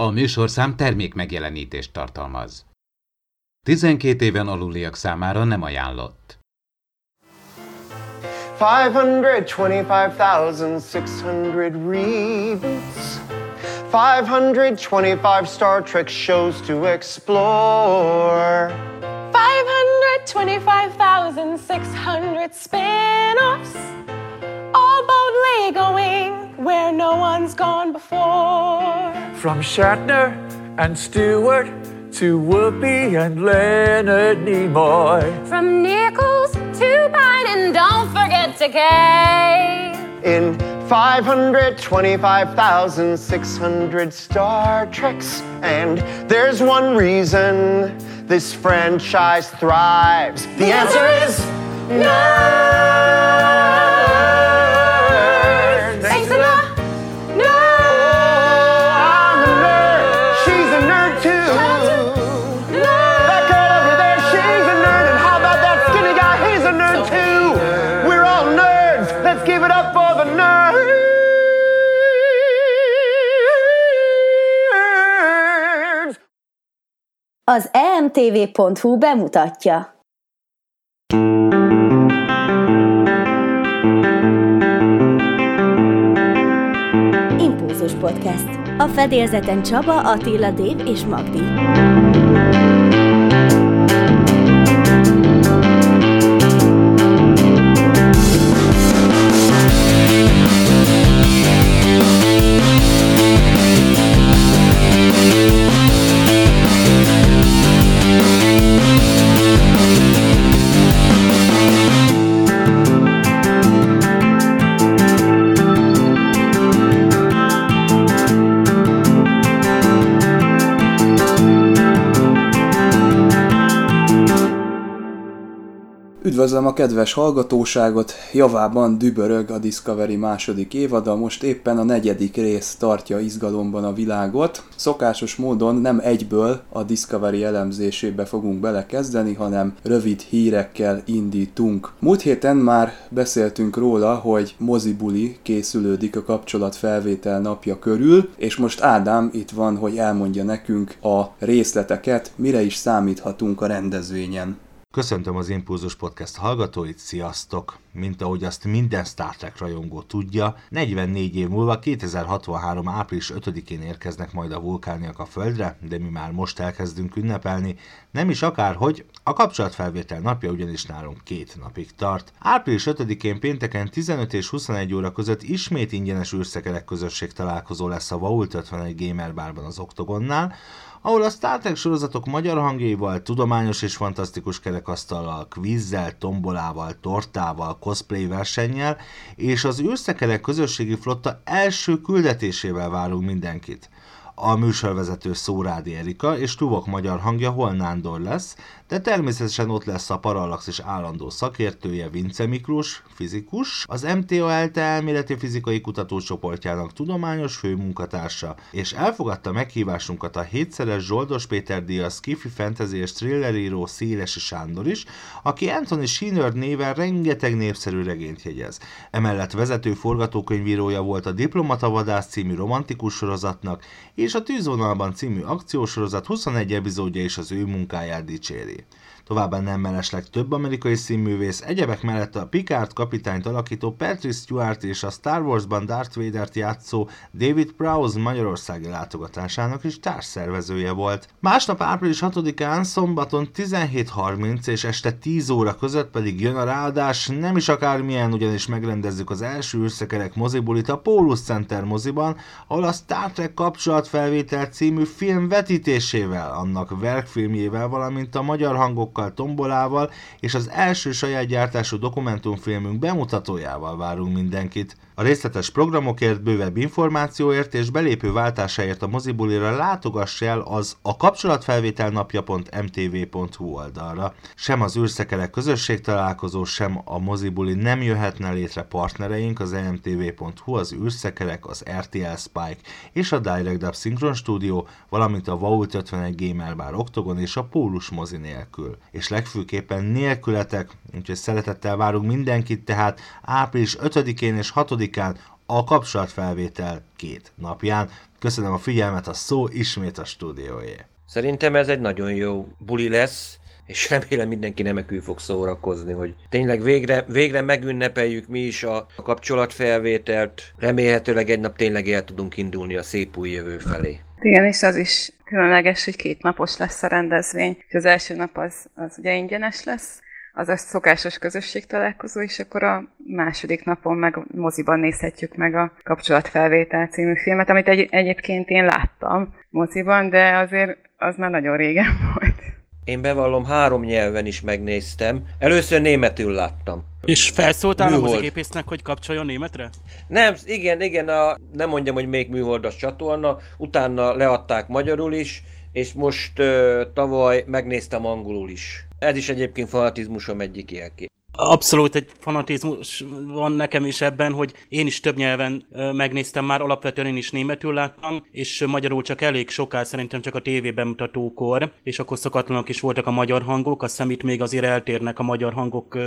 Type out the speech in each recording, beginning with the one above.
A műsorszám termék megjelenítést tartalmaz. 12 éven aluliak számára nem ajánlott. 525,600 reboots. 525 Star Trek shows to explore. 525,600 spin offs. All boldly going where no one's gone before. From Shatner and Stewart to Whoopi and Leonard Nimoy. From Nichols to Biden, don't forget to Kay. In 525,600 Star Treks. And there's one reason this franchise thrives. The answer is nerds. Az emtv.hu bemutatja. Impulzus Podcast. A fedélzeten Csaba, Attila, Dév és Magdi. Üdvözlöm a kedves hallgatóságot, javában dübörög a Discovery második évada, most éppen a negyedik rész tartja izgalomban a világot. Szokásos módon nem egyből a Discovery elemzésébe fogunk belekezdeni, hanem rövid hírekkel indítunk. Múlt héten már beszéltünk róla, hogy mozibuli készülődik a kapcsolatfelvétel napja körül, és most Ádám itt van, hogy elmondja nekünk a részleteket, mire is számíthatunk a rendezvényen. Köszöntöm az Impulzus Podcast hallgatóit, sziasztok! Mint ahogy azt minden Star Trek rajongó tudja, 44 év múlva 2063. április 5-én érkeznek majd a vulkániak a Földre, de mi már most elkezdünk ünnepelni, nem is akárhogy, a kapcsolatfelvétel napja ugyanis nálunk két napig tart. Április 5-én pénteken 15 és 21 óra között ismét ingyenes űrszekerek közösség találkozó lesz a Vault 51 Gamer Barban az Octogonnál, ahol a Star Trek sorozatok magyar hangjaival, tudományos és fantasztikus kerekasztallal, kvízzel, tombolával, tortával, cosplay versennyel és az űrszekerek közösségi flotta első küldetésével várunk mindenkit. A műsorvezető Szórádi Erika és Tuvok magyar hangja Hol Nándor lesz, de természetesen ott lesz a Parallaxis állandó szakértője Vince Miklós, fizikus, az MTA ELTE elméleti fizikai kutatócsoportjának tudományos főmunkatársa, és elfogadta meghívásunkat a hétszeres Zsoldos Péter díjas Skiffy Fantasy és Thriller író Szélesi Sándor is, aki Anthony Shinard néven rengeteg népszerű regényt jegyez. Emellett vezető forgatókönyvírója volt a Diplomata Vadász című romantikus sorozatnak, és a Tűzvonalban című akciósorozat 21 epizódja is az ő munkáját dicséri. Továbbá nem mellesleg több amerikai színművész, egyebek mellett a Picard kapitányt alakító Patrick Stewart és a Star Wars-ban Darth Vader-t játszó David Prowse magyarországi látogatásának is társszervezője volt. Másnap április 6-án szombaton 17.30 és este 10 óra között pedig jön a ráadás, nem is akármilyen, ugyanis megrendezzük az első űrszekerek mozibulit a Pólus Center moziban, ahol a Star Trek kapcsolatfelvétel című film vetítésével, annak verkfilmjével, valamint a magyar hangokkal tombolával és az első saját gyártású dokumentumfilmünk bemutatójával várunk mindenkit. A részletes programokért, bővebb információért és belépő váltásáért a mozibulira látogass el az a kapcsolatfelvétel napja.mtv.hu oldalra. Sem az űrszekerek közösség találkozó, sem a mozibuli nem jöhetne létre partnereink az emtv.hu, az űrszekerek, az RTL Spike és a Direct Dub Synchron Studio, valamint a Vault 51 Gamer Bar Octogon és a Pólus mozi nélkül. És legfőképpen nélkületek, úgyhogy szeretettel várunk mindenkit, tehát április 5-én és 6 6-án a kapcsolatfelvétel két napján. Köszönöm a figyelmet, a szó ismét a stúdióé. Szerintem ez egy nagyon jó buli lesz, és remélem mindenki nemekül fog szórakozni, hogy tényleg végre, végre megünnepeljük mi is a, a kapcsolatfelvételt, remélhetőleg egy nap tényleg el tudunk indulni a szép új jövő felé. Igen, és az is különleges, hogy két napos lesz a rendezvény. És az első nap az, az ugye ingyenes lesz, az a szokásos közösség találkozó, és akkor a második napon meg moziban nézhetjük meg a Kapcsolatfelvétel című filmet, amit egy, egyébként én láttam moziban, de azért az már nagyon régen volt. Én bevallom, három nyelven is megnéztem. Először németül láttam. És felszóltál a Műhold. mozigépésznek, hogy kapcsoljon németre? Nem, igen, igen, a, nem mondjam, hogy még műholdas csatorna, utána leadták magyarul is, és most ö, tavaly megnéztem angolul is. Ez is egyébként fanatizmusom egyik jelké. Abszolút egy fanatizmus van nekem is ebben, hogy én is több nyelven megnéztem már, alapvetően én is németül láttam, és magyarul csak elég soká, szerintem csak a tévében mutatókor, és akkor szokatlanok is voltak a magyar hangok, azt hiszem itt még azért eltérnek a magyar hangok,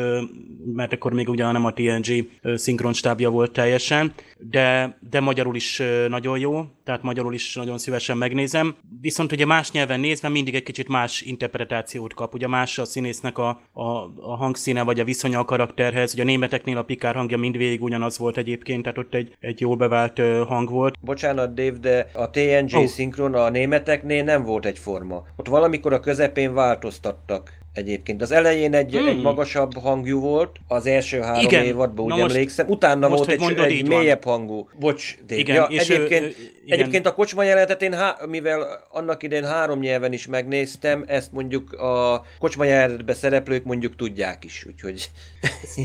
mert akkor még ugye nem a TNG szinkronstábja volt teljesen, de, de magyarul is nagyon jó, tehát magyarul is nagyon szívesen megnézem. Viszont ugye más nyelven nézve mindig egy kicsit más interpretációt kap. Ugye más a színésznek a, a, a hangszíne, vagy a viszonya a karakterhez. Ugye a németeknél a Pikár hangja mindvégig ugyanaz volt egyébként, tehát ott egy, egy jól bevált hang volt. Bocsánat, Dave, de a TNG oh. szinkron a németeknél nem volt egyforma. Ott valamikor a közepén változtattak egyébként. Az elején egy, Hmm. egy magasabb hangjú volt, az első három Igen. évadban, Na úgy most- emlékszem. Utána most, volt egy, egy van. mélyebb hangú. Bocs, Dave. Igen, ja, és ő- egyébként, ő- igen. egyébként a kocsma jelenetet én, há- mivel annak idején három nyelven is megnéztem, ezt mondjuk a kocsma jelenetben szereplők mondjuk tudják is, úgyhogy...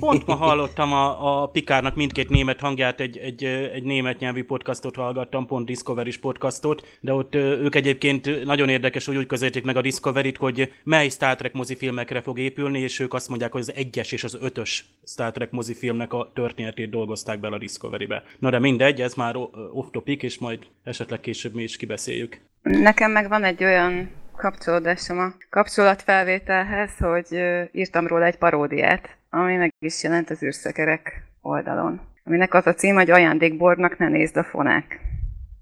Pont ma hallottam a, a Pikárnak mindkét német hangját, egy, egy, egy német nyelvű podcastot hallgattam, pont discovery podcastot, de ott ők egyébként nagyon érdekes, hogy úgy közelítik meg a Discovery-t, hogy mely Star Trek mozifilmekre fog épülni, és ők azt mondják, hogy az egyes és az ötös Star Trek mozifilmnek a történetét dolgozták bele a Discovery-be. Na de mindegy, ez már off-topic, és majd esetleg később mi is kibeszéljük. Nekem meg van egy olyan kapcsolódásom a kapcsolatfelvételhez, hogy írtam róla egy paródiát, ami meg is jelent az űrszekerek oldalon. Aminek az a cím, hogy ajándékbornak ne nézd a fonák.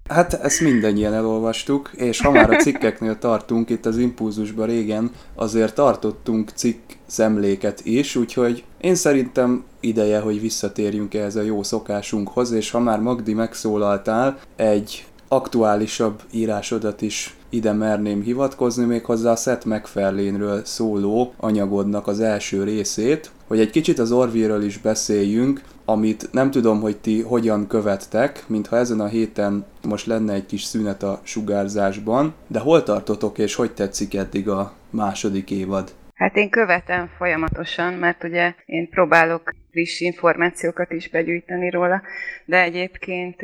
Hát ezt mindannyian elolvastuk, és ha már a cikkeknél tartunk itt az impulzusban régen, azért tartottunk cikk szemléket is, úgyhogy én szerintem ideje, hogy visszatérjünk ehhez a jó szokásunkhoz, és ha már Magdi megszólaltál, egy aktuálisabb írásodat is ide merném hivatkozni, méghozzá a Seth MacFarlane-ről szóló anyagodnak az első részét, hogy egy kicsit az Orville-ről is beszéljünk, amit nem tudom, hogy ti hogyan követtek, mintha ezen a héten most lenne egy kis szünet a sugárzásban, de hol tartotok és hogy tetszik eddig a második évad? Hát én követem folyamatosan, mert ugye én próbálok friss információkat is begyűjteni róla, de egyébként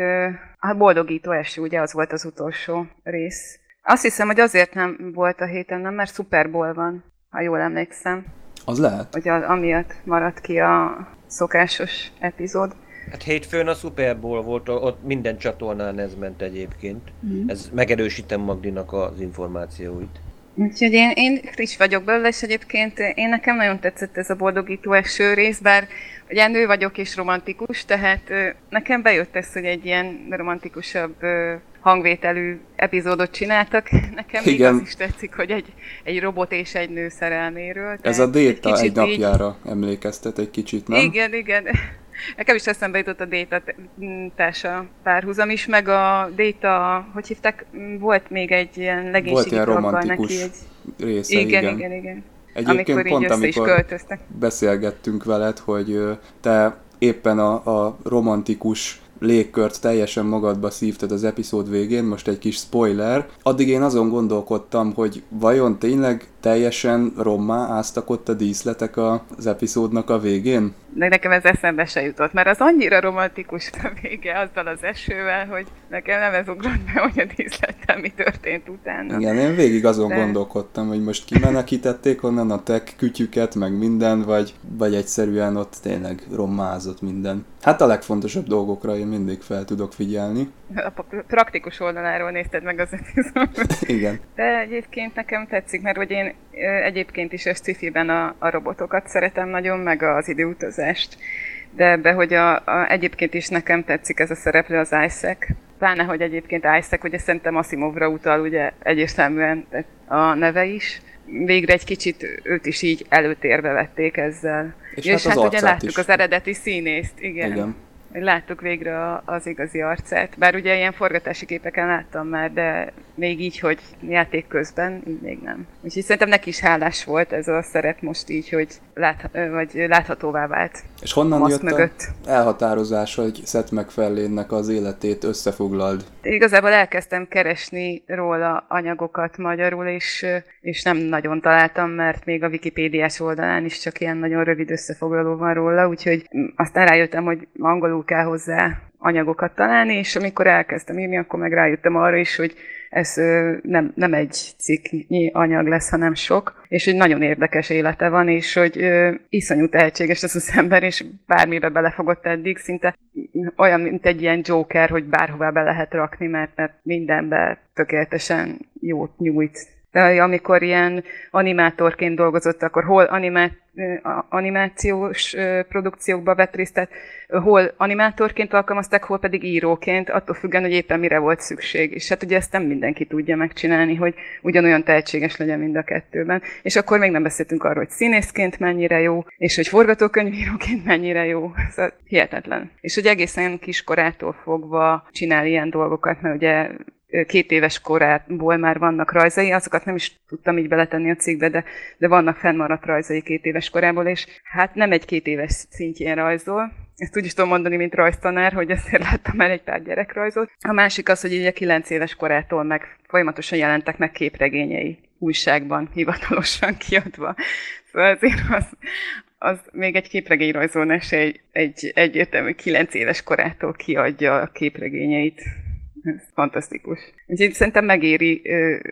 a boldogító eső, ugye az volt az utolsó rész. Azt hiszem, hogy azért nem volt a héten, nem, mert Super Bowl van, ha jól emlékszem, Az lehet? hogy a, amiatt maradt ki a szokásos epizód. Hát hétfőn a Super Bowl volt, ott minden csatornán ez ment egyébként. Mhm. Ez megerősítem Magdinak az információit. Úgyhogy én, én friss vagyok belőle, és egyébként én nekem nagyon tetszett ez a boldogító eső rész, bár ugye nő vagyok és romantikus, tehát nekem bejött ez, hogy egy ilyen romantikusabb hangvételű epizódot csináltak. Nekem még Igen. az is tetszik, hogy egy, egy robot és egy nő szerelméről. Ez a Déta egy, kicsit így- napjára emlékeztet egy kicsit, nem? Igen, igen. Nekem is eszembe jutott a Déta társa párhuzam is, meg a Déta, hogy hívták, volt még egy ilyen Volt legénységi ilyen blogban romantikus neki egy... része, Igen, igen. igen, igen. Egyébként amikor így pont amikor beszélgettünk veled, hogy te éppen a, a romantikus légkört teljesen magadba szívtad az epizód végén, most egy kis spoiler. Addig én azon gondolkodtam, hogy vajon tényleg teljesen rommá áztak ott a díszletek az epizódnak a végén? De nekem ez eszembe se jutott, mert az annyira romantikus a vége azzal az esővel, hogy nekem nem ez ugrott be, hogy a díszlettel mi történt utána. Igen, én végig azon De- gondolkodtam, hogy most kimenekítették onnan a tech kütyüket, meg minden, vagy, vagy egyszerűen ott tényleg rommázott minden. Hát a legfontosabb dolgokra én mindig fel tudok figyelni. A praktikus oldaláról nézted meg az epizódot. Igen. De egyébként nekem tetszik, mert hogy én egyébként is a sci-fiben a, a robotokat szeretem nagyon, meg az időutazást. de ebbe, hogy a, a, egyébként is nekem tetszik ez a szereplő, az Isaac. Pláne, hogy egyébként Isaac, ugye szerintem Asimovra utal ugye egyértelműen a neve is. Végre egy kicsit őt is így előtérbe vették ezzel. És, és hát, hát, az ugye láttuk is. az eredeti színészt, igen. Igen. Láttuk végre az igazi arcát. Bár ugye ilyen forgatási képeken láttam már, de még így, hogy játék közben, így még nem. Úgyhogy szerintem neki is hálás volt ez a szerep most így, hogy lát, vagy láthatóvá vált. És honnan jött mögött. a elhatározás, hogy Seth MacFarlane-nek az életét összefoglald? Igazából elkezdtem keresni róla anyagokat magyarul, és, és nem nagyon találtam, mert még a Wikipédiás oldalán is csak ilyen nagyon rövid összefoglaló van róla, úgyhogy aztán rájöttem, hogy angolul kell hozzá anyagokat találni, és amikor elkezdtem írni, akkor meg rájöttem arra is, hogy ez nem, nem egy cikknyi anyag lesz, hanem sok, és hogy nagyon érdekes élete van, és hogy iszonyú tehetséges ez az ember, és bármibe belefogott eddig, szinte olyan, mint egy ilyen Joker, hogy bárhová be lehet rakni, mert, mert mindenbe tökéletesen jót nyújt. Amikor ilyen animátorként dolgozott, akkor hol animá, ö, a- animációs produkciókba vett részt, tehát hol animátorként alkalmazták, hol pedig íróként, attól függően, hogy éppen mire volt szükség. És hát ugye ezt nem mindenki tudja megcsinálni, hogy ugyanolyan tehetséges legyen mind a kettőben. És akkor még nem beszéltünk arról, hogy színészként mennyire jó, és hogy forgatókönyvíróként mennyire jó. Szóval hihetetlen. És hogy egészen kiskorától fogva csinál ilyen dolgokat, mert ugye két éves korából már vannak rajzai, azokat nem is tudtam így beletenni a cikkbe, de, de vannak fennmaradt rajzai két éves korából, és hát nem egy két éves szintjén rajzol, ezt úgy is tudom mondani, mint rajztanár, hogy azért láttam el egy pár gyerekrajzot. A másik az, hogy ugye 9 éves korától meg folyamatosan jelentek meg képregényei újságban, hivatalosan kiadva. Szóval azért az, az még egy képregényrajzolna se egy, egy egyértelmű 9 éves korától kiadja a képregényeit. Ez fantasztikus. Úgyhogy szerintem megéri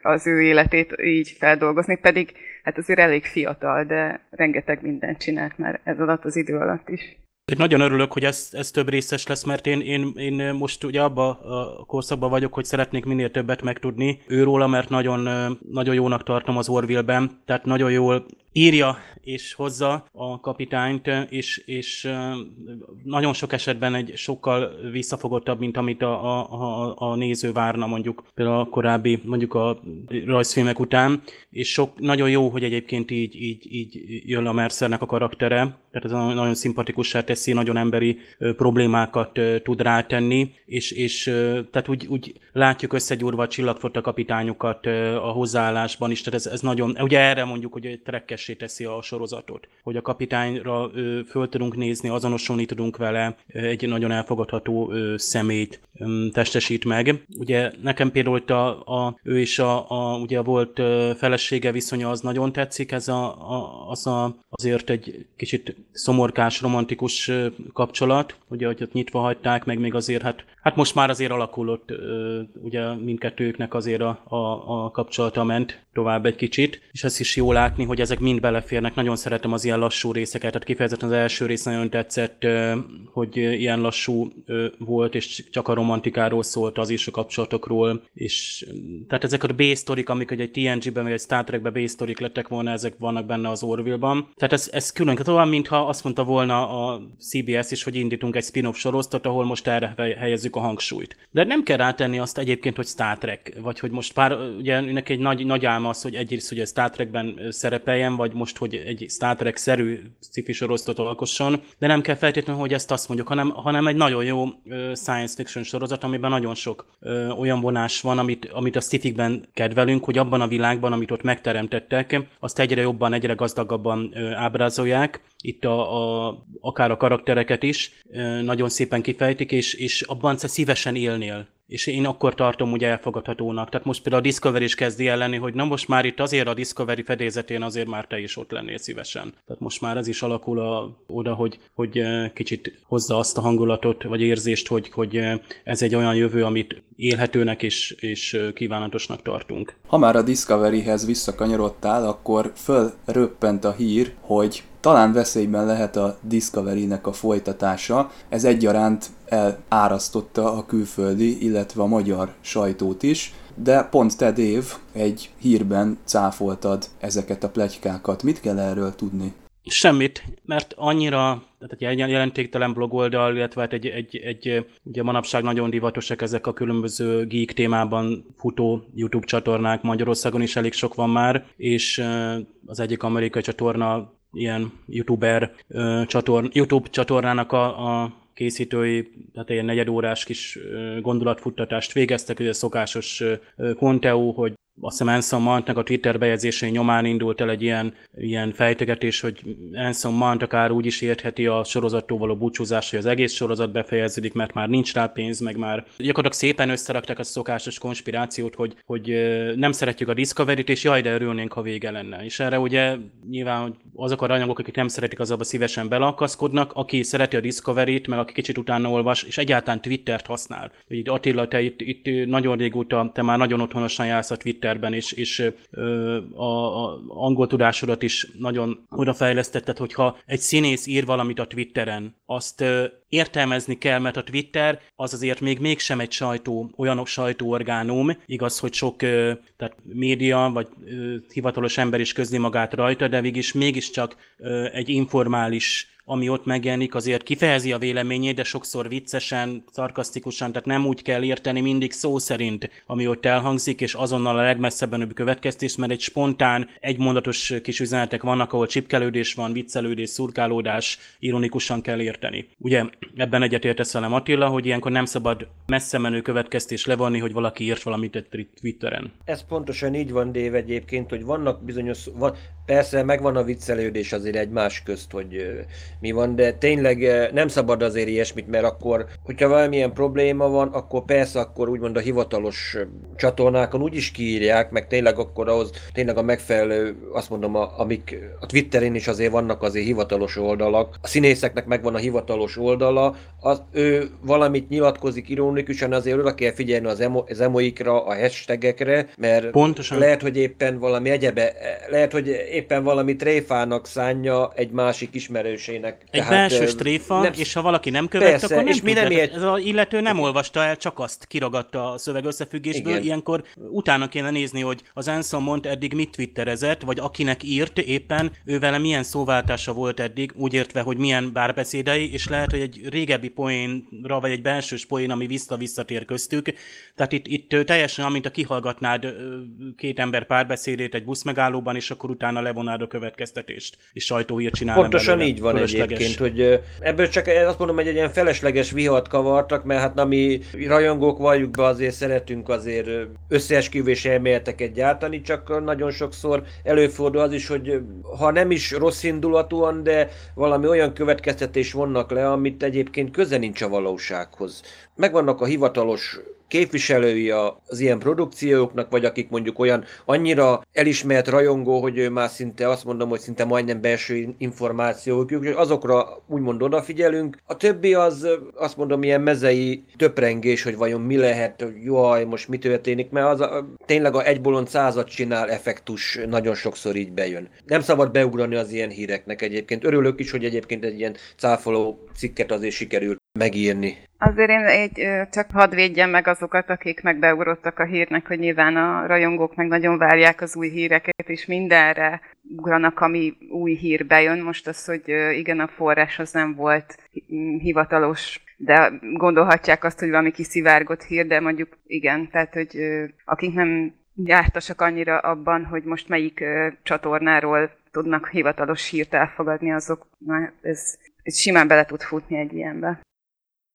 az ő életét így feldolgozni, pedig hát azért elég fiatal, de rengeteg mindent csinált már ez alatt az idő alatt is. Én nagyon örülök, hogy ez, ez több részes lesz, mert én, én, én most ugye abba a korszakban vagyok, hogy szeretnék minél többet megtudni őróla, mert nagyon, nagyon jónak tartom az Orville-ben, tehát nagyon jól írja és hozza a kapitányt, és, és nagyon sok esetben egy sokkal visszafogottabb, mint amit a, a, a, a néző várna mondjuk például a korábbi, mondjuk a rajzfilmek után, és sok, nagyon jó, hogy egyébként így, így, így jön a Mercernek a karaktere, tehát ez nagyon, szimpatikussá teszi, nagyon emberi problémákat tud rátenni, és, és tehát úgy, úgy látjuk összegyúrva a csillagfotta kapitányokat a hozzáállásban is, tehát ez, ez nagyon, ugye erre mondjuk, hogy egy trekkessé teszi a sorozatot, hogy a kapitányra ö, föl tudunk nézni, azonosulni tudunk vele, egy nagyon elfogadható ö, szemét ö, testesít meg. Ugye nekem például itt a, a, ő és a, a ugye volt ö, felesége viszonya az nagyon tetszik, ez a, a, az a, azért egy kicsit szomorkás, romantikus ö, kapcsolat, ugye, hogy ott nyitva hagyták, meg még azért, hát, hát most már azért alakulott, ö, ugye mindkettőknek azért a, a, a kapcsolata ment tovább egy kicsit, és ezt is jó látni, hogy ezek mind beleférnek. Nagyon szeretem az ilyen lassú részeket, tehát kifejezetten az első rész nagyon tetszett, hogy ilyen lassú volt, és csak a romantikáról szólt, az is a kapcsolatokról, és tehát ezek a B-sztorik, amik ugye egy TNG-ben vagy egy Star Trek-ben B-sztorik lettek volna, ezek vannak benne az Orville-ban. Tehát ez, ez külön, olyan, mintha azt mondta volna a CBS is, hogy indítunk egy spin-off sorozatot, ahol most erre hely- helyezzük a hangsúlyt. De nem kell rátenni azt egyébként, hogy Star Trek, vagy hogy most pár, ugye neki egy nagy, nagy álma az, hogy egyrészt hogy Star Trekben szerepeljen, vagy most, hogy egy Star Trek-szerű sci-fi sorozatot alkosson, de nem kell feltétlenül, hogy ezt azt mondjuk, hanem, hanem egy nagyon jó science fiction sorozat, amiben nagyon sok ö, olyan vonás van, amit, amit a sci-fikben kedvelünk, hogy abban a világban, amit ott megteremtettek, azt egyre jobban, egyre gazdagabban ö, ábrázolják. Itt a, a, akár a karaktereket is ö, nagyon szépen kifejtik, és, és abban szívesen élnél. És én akkor tartom ugye elfogadhatónak. Tehát most például a Discovery is kezdi lenni, hogy na most már itt azért a Discovery fedélzetén azért már te is ott lennél szívesen. Tehát most már ez is alakul a, oda, hogy, hogy eh, kicsit hozza azt a hangulatot, vagy érzést, hogy, hogy eh, ez egy olyan jövő, amit élhetőnek és, és kívánatosnak tartunk. Ha már a Discoveryhez visszakanyarodtál, akkor fölröppent a hír, hogy talán veszélyben lehet a Discovery-nek a folytatása. Ez egyaránt elárasztotta a külföldi, illetve a magyar sajtót is, de pont te, Dév, egy hírben cáfoltad ezeket a pletykákat. Mit kell erről tudni? Semmit, mert annyira, tehát egy jelentéktelen blogoldal, illetve hát egy, egy, egy, ugye manapság nagyon divatosak ezek a különböző geek témában futó YouTube csatornák, Magyarországon is elég sok van már, és az egyik amerikai csatorna ilyen youtuber csatorn, YouTube csatornának a, a készítői, tehát egy negyedórás kis gondolatfuttatást végeztek, ugye szokásos Conteo, hogy azt hiszem Anson Mountnak a Twitter bejegyzésén nyomán indult el egy ilyen, ilyen fejtegetés, hogy Anson Mount akár úgy is értheti a sorozattól való búcsúzás, hogy az egész sorozat befejeződik, mert már nincs rá pénz, meg már gyakorlatilag szépen összerakták a szokásos konspirációt, hogy, hogy nem szeretjük a Discovery-t, és jaj, de örülnénk, ha vége lenne. És erre ugye nyilván azok a rajongók, akik nem szeretik, azabba szívesen belakaszkodnak, aki szereti a Discovery-t, meg aki kicsit utána olvas, és egyáltalán Twittert használ. Így Attila, te itt, itt nagyon régóta, te már nagyon otthonosan jársz a Twitter Twitterben, és, és a, a angol tudásodat is nagyon odafejlesztetted, hogyha egy színész ír valamit a Twitteren, azt értelmezni kell, mert a Twitter az azért még mégsem egy sajtó, olyan sajtóorgánum, igaz, hogy sok tehát média vagy hivatalos ember is közli magát rajta, de mégis mégiscsak egy informális ami ott megjelenik, azért kifejezi a véleményét, de sokszor viccesen, szarkasztikusan, tehát nem úgy kell érteni mindig szó szerint, ami ott elhangzik, és azonnal a legmesszebben következtés, mert egy spontán, egymondatos kis üzenetek vannak, ahol csipkelődés van, viccelődés, szurkálódás, ironikusan kell érteni. Ugye ebben egyetértesz velem Attila, hogy ilyenkor nem szabad messze menő következtés levonni, hogy valaki írt valamit Twitteren. Ez pontosan így van, Dév, egyébként, hogy vannak bizonyos, van, persze megvan a viccelődés azért egymás közt, hogy mi van, de tényleg eh, nem szabad azért ilyesmit, mert akkor, hogyha valamilyen probléma van, akkor persze akkor úgymond a hivatalos eh, csatornákon úgy is kiírják, meg tényleg akkor ahhoz tényleg a megfelelő, azt mondom, a, amik a Twitterén is azért vannak azért hivatalos oldalak, a színészeknek megvan a hivatalos oldala, az, ő valamit nyilatkozik ironikusan, azért oda kell figyelni az, emo, az emoikra, a hashtagekre, mert Pontosan. lehet, hogy éppen valami egyebe, lehet, hogy éppen valami tréfának szánja egy másik ismerősének meg. Egy Tehát, belső tréfa, nem, és ha valaki nem követ, persze, akkor nem és mi nem ért... Ez az illető nem olvasta el, csak azt kiragatta a szöveg összefüggésből. Igen. Ilyenkor utána kéne nézni, hogy az Anson mond eddig mit twitterezett, vagy akinek írt éppen, ő vele milyen szóváltása volt eddig, úgy értve, hogy milyen bárbeszédei, és lehet, hogy egy régebbi poénra, vagy egy belsős poén, ami vissza-visszatér köztük. Tehát itt, itt teljesen, amint a kihallgatnád két ember párbeszédét egy buszmegállóban, és akkor utána levonád a következtetést, és sajtóhírt csinál. Pontosan belőle. így van egy egyébként, hogy ebből csak azt mondom, hogy egy ilyen felesleges vihat kavartak, mert hát na mi rajongók valljuk be, azért szeretünk azért összeesküvés elméleteket gyártani, csak nagyon sokszor előfordul az is, hogy ha nem is rossz indulatúan, de valami olyan következtetés vonnak le, amit egyébként köze nincs a valósághoz. Megvannak a hivatalos képviselői az ilyen produkcióknak, vagy akik mondjuk olyan annyira elismert rajongó, hogy ő már szinte azt mondom, hogy szinte majdnem belső információk, hogy azokra úgymond odafigyelünk. A többi az azt mondom ilyen mezei töprengés, hogy vajon mi lehet, hogy jaj, most mi történik, mert az a, tényleg a egy bolond százat csinál effektus nagyon sokszor így bejön. Nem szabad beugrani az ilyen híreknek egyébként. Örülök is, hogy egyébként egy ilyen cáfoló cikket azért sikerült megírni. Azért én egy, csak hadd védjem meg azokat, akik megbeugrottak a hírnek, hogy nyilván a rajongók meg nagyon várják az új híreket, és mindenre ugranak, ami új hír bejön. Most az, hogy igen, a forrás az nem volt hivatalos, de gondolhatják azt, hogy valami kiszivárgott hír, de mondjuk igen, tehát, hogy akik nem jártasak annyira abban, hogy most melyik csatornáról tudnak hivatalos hírt elfogadni, azok, na, ez, ez simán bele tud futni egy ilyenbe.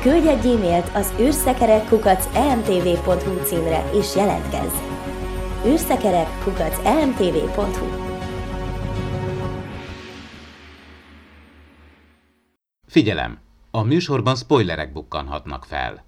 Küldj egy e-mailt az űrszekerekkukac.emtv.hu címre és jelentkezz! űrszekerekkukac.emtv.hu Figyelem! A műsorban spoilerek bukkanhatnak fel.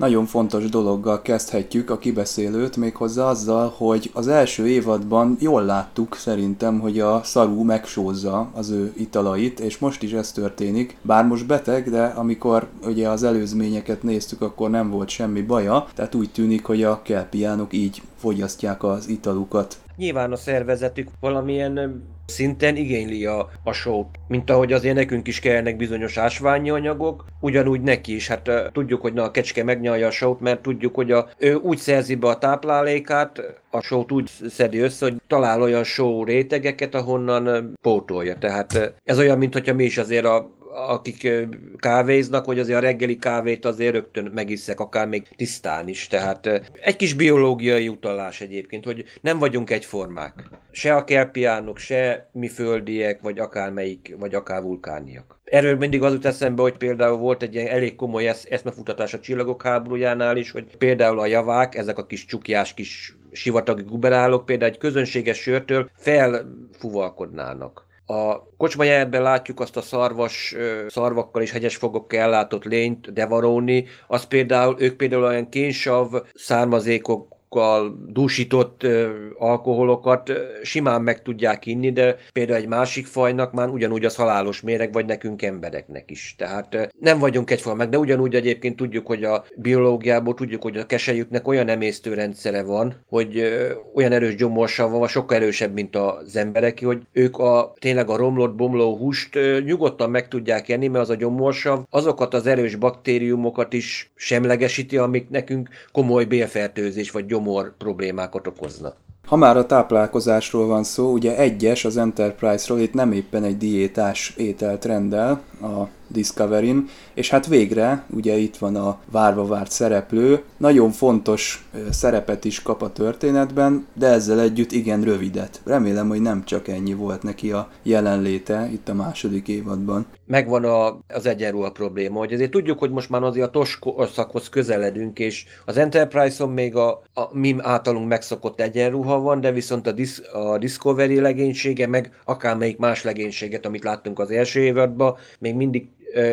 Nagyon fontos dologgal kezdhetjük a kibeszélőt, méghozzá azzal, hogy az első évadban jól láttuk szerintem, hogy a szarú megsózza az ő italait, és most is ez történik. Bár most beteg, de amikor ugye az előzményeket néztük, akkor nem volt semmi baja, tehát úgy tűnik, hogy a kelpiánok így fogyasztják az italukat. Nyilván a szervezetük valamilyen szinten igényli a, a sót, mint ahogy azért nekünk is kellnek bizonyos ásványi anyagok, ugyanúgy neki is. Hát tudjuk, hogy na, a kecske megnyalja a sót, mert tudjuk, hogy a, ő úgy szerzi be a táplálékát, a sót úgy szedi össze, hogy talál olyan só rétegeket, ahonnan pótolja. Tehát ez olyan, mint mi is azért a akik kávéznak, hogy azért a reggeli kávét azért rögtön megisszek, akár még tisztán is. Tehát egy kis biológiai utalás egyébként, hogy nem vagyunk egyformák. Se a kelpiánok, se mi földiek, vagy akármelyik, vagy akár vulkániak. Erről mindig az jut eszembe, hogy például volt egy ilyen elég komoly esz- eszmefutatás a csillagok háborújánál is, hogy például a javák, ezek a kis csukjás kis sivatagi guberálok például egy közönséges sörtől felfuvalkodnának. A kocsmajárdben látjuk azt a szarvas, szarvakkal és hegyes fogokkal ellátott lényt, devaróni, az például, ők például olyan kénsav származékok dúsított ö, alkoholokat simán meg tudják inni, de például egy másik fajnak már ugyanúgy az halálos méreg, vagy nekünk embereknek is. Tehát nem vagyunk egyformák, de ugyanúgy egyébként tudjuk, hogy a biológiából tudjuk, hogy a keselyüknek olyan emésztőrendszere van, hogy olyan erős gyomorsav van, sokkal erősebb, mint az emberek, hogy ők a tényleg a romlott, bomló húst nyugodtan meg tudják enni, mert az a gyomorsav azokat az erős baktériumokat is semlegesíti, amik nekünk komoly bélfertőzés vagy gyomor problémákat okoznak. Ha már a táplálkozásról van szó, ugye egyes az Enterprise-ról itt nem éppen egy diétás ételt rendel a Discovery-n, és hát végre, ugye itt van a várva várt szereplő, nagyon fontos szerepet is kap a történetben, de ezzel együtt igen rövidet. Remélem, hogy nem csak ennyi volt neki a jelenléte itt a második évadban. megvan a, az egyenruha probléma, hogy azért tudjuk, hogy most már azért a TOS közeledünk, és az Enterprise-on még a, a mi általunk megszokott egyenruha van, de viszont a, Dis, a Discovery legénysége, meg akármelyik más legénységet, amit láttunk az első évadban, még mindig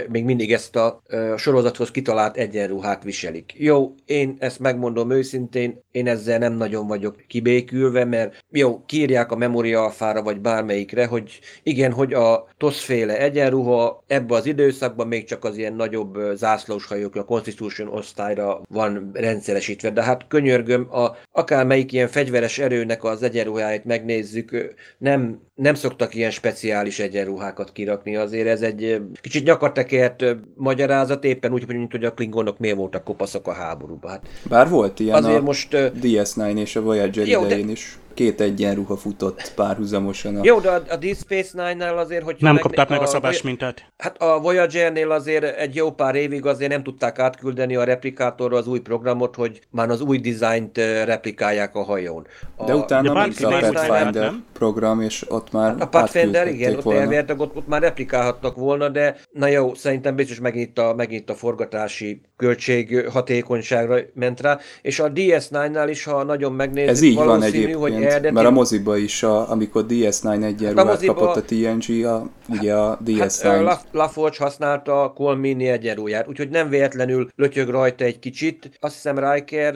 még mindig ezt a ö, sorozathoz kitalált egyenruhát viselik. Jó, én ezt megmondom őszintén, én ezzel nem nagyon vagyok kibékülve, mert jó, kírják a memória alfára, vagy bármelyikre, hogy igen, hogy a toszféle egyenruha ebbe az időszakban még csak az ilyen nagyobb zászlós hajókra, a Constitution osztályra van rendszeresítve, de hát könyörgöm, a, akármelyik ilyen fegyveres erőnek az egyenruháját megnézzük, nem, nem szoktak ilyen speciális egyenruhákat kirakni, azért ez egy kicsit nyakatekert ö, magyarázat, éppen úgy, mint hogy a klingonok miért voltak kopaszok a háborúban. Hát Bár volt ilyen Azért a most, ö, DS9 és a Voyager Jó, de- idején is. Két egyenruha futott párhuzamosan a... Jó, de a, a Deep Space Nine-nál azért, hogy Nem kapták meg a szabás mintát. Hát a Voyager-nél azért egy jó pár évig azért nem tudták átküldeni a replikátorra az új programot, hogy már az új dizájnt replikálják a hajón. A, De utána bárki ment a Pathfinder nem? program, és ott már a Pathfinder, igen, átküldhették ott volna. elvileg ott, ott már replikálhattak volna, de na jó, szerintem biztos megint a, megint a forgatási költség hatékonyságra ment rá, és a DS9-nál is, ha nagyon megnézzük, Ez így van egyébként, hogy eredeti... mert a moziba is, a, amikor DS9 egyenruhát moziba- kapott a TNG, a, ugye a DS9. Hát La- LaForge használta a Colmini egyenrúját, úgyhogy nem véletlenül lötyög rajta egy kicsit. Azt hiszem Riker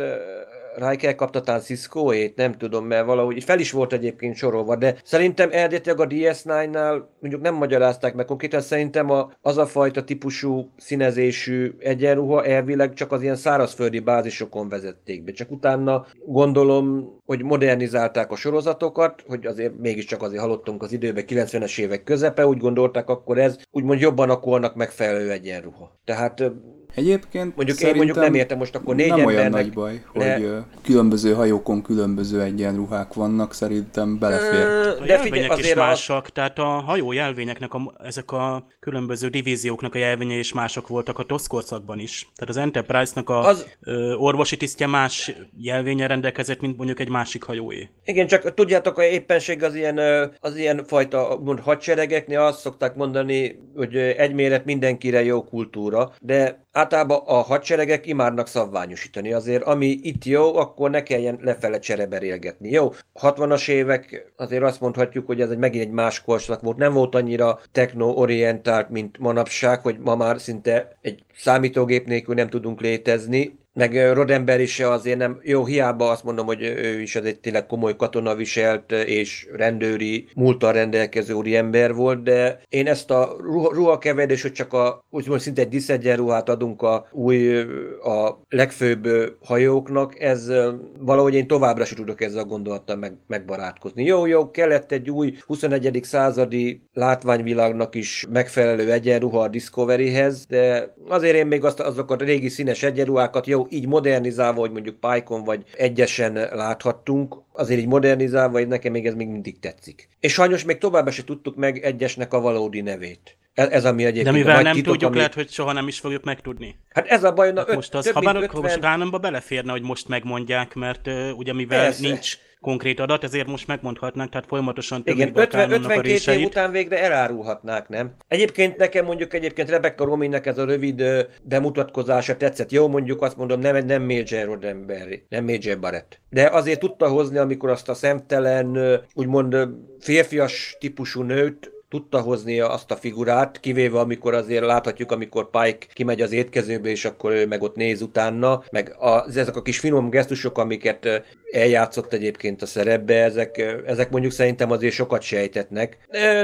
ö, Riker kapta talán Cisco-ét, nem tudom, mert valahogy fel is volt egyébként sorolva, de szerintem eredetileg a DS9-nál mondjuk nem magyarázták meg konkrétan, szerintem a, az a fajta típusú színezésű egyenruha elvileg csak az ilyen szárazföldi bázisokon vezették be. Csak utána gondolom, hogy modernizálták a sorozatokat, hogy azért mégiscsak azért halottunk az időben, 90-es évek közepe, úgy gondolták, akkor ez úgymond jobban akolnak megfelelő egyenruha. Tehát Egyébként mondjuk én mondjuk nem értem most akkor négy nem olyan nagy baj, ne- hogy különböző hajókon különböző egyenruhák vannak, szerintem belefér. A jelvények is másak, tehát a hajó jelvényeknek, a, ezek a különböző divízióknak a jelvényei is mások voltak a TOS korszakban is. Tehát az Enterprise-nak a Az- ö, orvosi tisztje más jelvénye rendelkezett, mint mondjuk egy másik hajóé. Igen, csak tudjátok, hogy éppenség az ilyen, az ilyen fajta mond, hadseregeknél azt szokták mondani, hogy egy méret mindenkire jó kultúra, de általában a hadseregek imádnak szabványosítani. Azért, ami itt jó, akkor ne kelljen lefele csereberélgetni. Jó, 60-as évek, azért azt mondhatjuk, hogy ez egy megint egy más korszak volt. Nem volt annyira techno-orientált, mint manapság, hogy ma már szinte egy számítógép nélkül nem tudunk létezni, meg Rodember is azért nem, jó, hiába azt mondom, hogy ő is az egy tényleg komoly katonaviselt és rendőri múltal rendelkező úriember volt, de én ezt a ruha, ruhakeverés, hogy csak a, úgymond szinte egy diszegyenruhát adunk a új, a legfőbb hajóknak, ez valahogy én továbbra sem tudok ezzel a gondolattal meg, megbarátkozni. Jó, jó, kellett egy új 21. századi látványvilágnak is megfelelő egyenruha a Discoveryhez, de azért én még azt, azokat a régi színes egyenruhákat, jó, így modernizálva, hogy mondjuk Pike-on vagy egyesen láthattunk, azért így modernizálva, így nekem még ez még mindig tetszik. És sajnos még továbbá se tudtuk meg egyesnek a valódi nevét. Ez, ez ami egyébként De mivel nem titok, tudjuk, ami- lehet, hogy soha nem is fogjuk megtudni. Hát ez a baj, na, öt, most az, ha bár 50... most beleférne, hogy most megmondják, mert uh, ugye mivel Persze. nincs konkrét adat, ezért most megmondhatnánk, tehát folyamatosan Igen, többnyire a 50, Kánonnak a 52 év után végre elárulhatnák, nem? Egyébként nekem mondjuk egyébként Rebecca Rominnek ez a rövid bemutatkozása tetszett. Jó, mondjuk azt mondom, nem, nem Major Roddenberry, nem Major Barrett. De azért tudta hozni, amikor azt a szemtelen, úgymond férfias típusú nőt tudta hozni azt a figurát, kivéve amikor azért láthatjuk, amikor Pike kimegy az étkezőbe, és akkor ő meg ott néz utána, meg az, ezek a kis finom gesztusok, amiket eljátszott egyébként a szerepbe, ezek, ezek mondjuk szerintem azért sokat sejtetnek.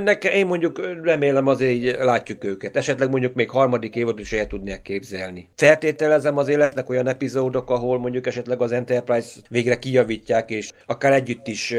Nekem, én mondjuk remélem azért így látjuk őket. Esetleg mondjuk még harmadik évadot is el tudják képzelni. Feltételezem azért lesznek olyan epizódok, ahol mondjuk esetleg az Enterprise végre kijavítják, és akár együtt is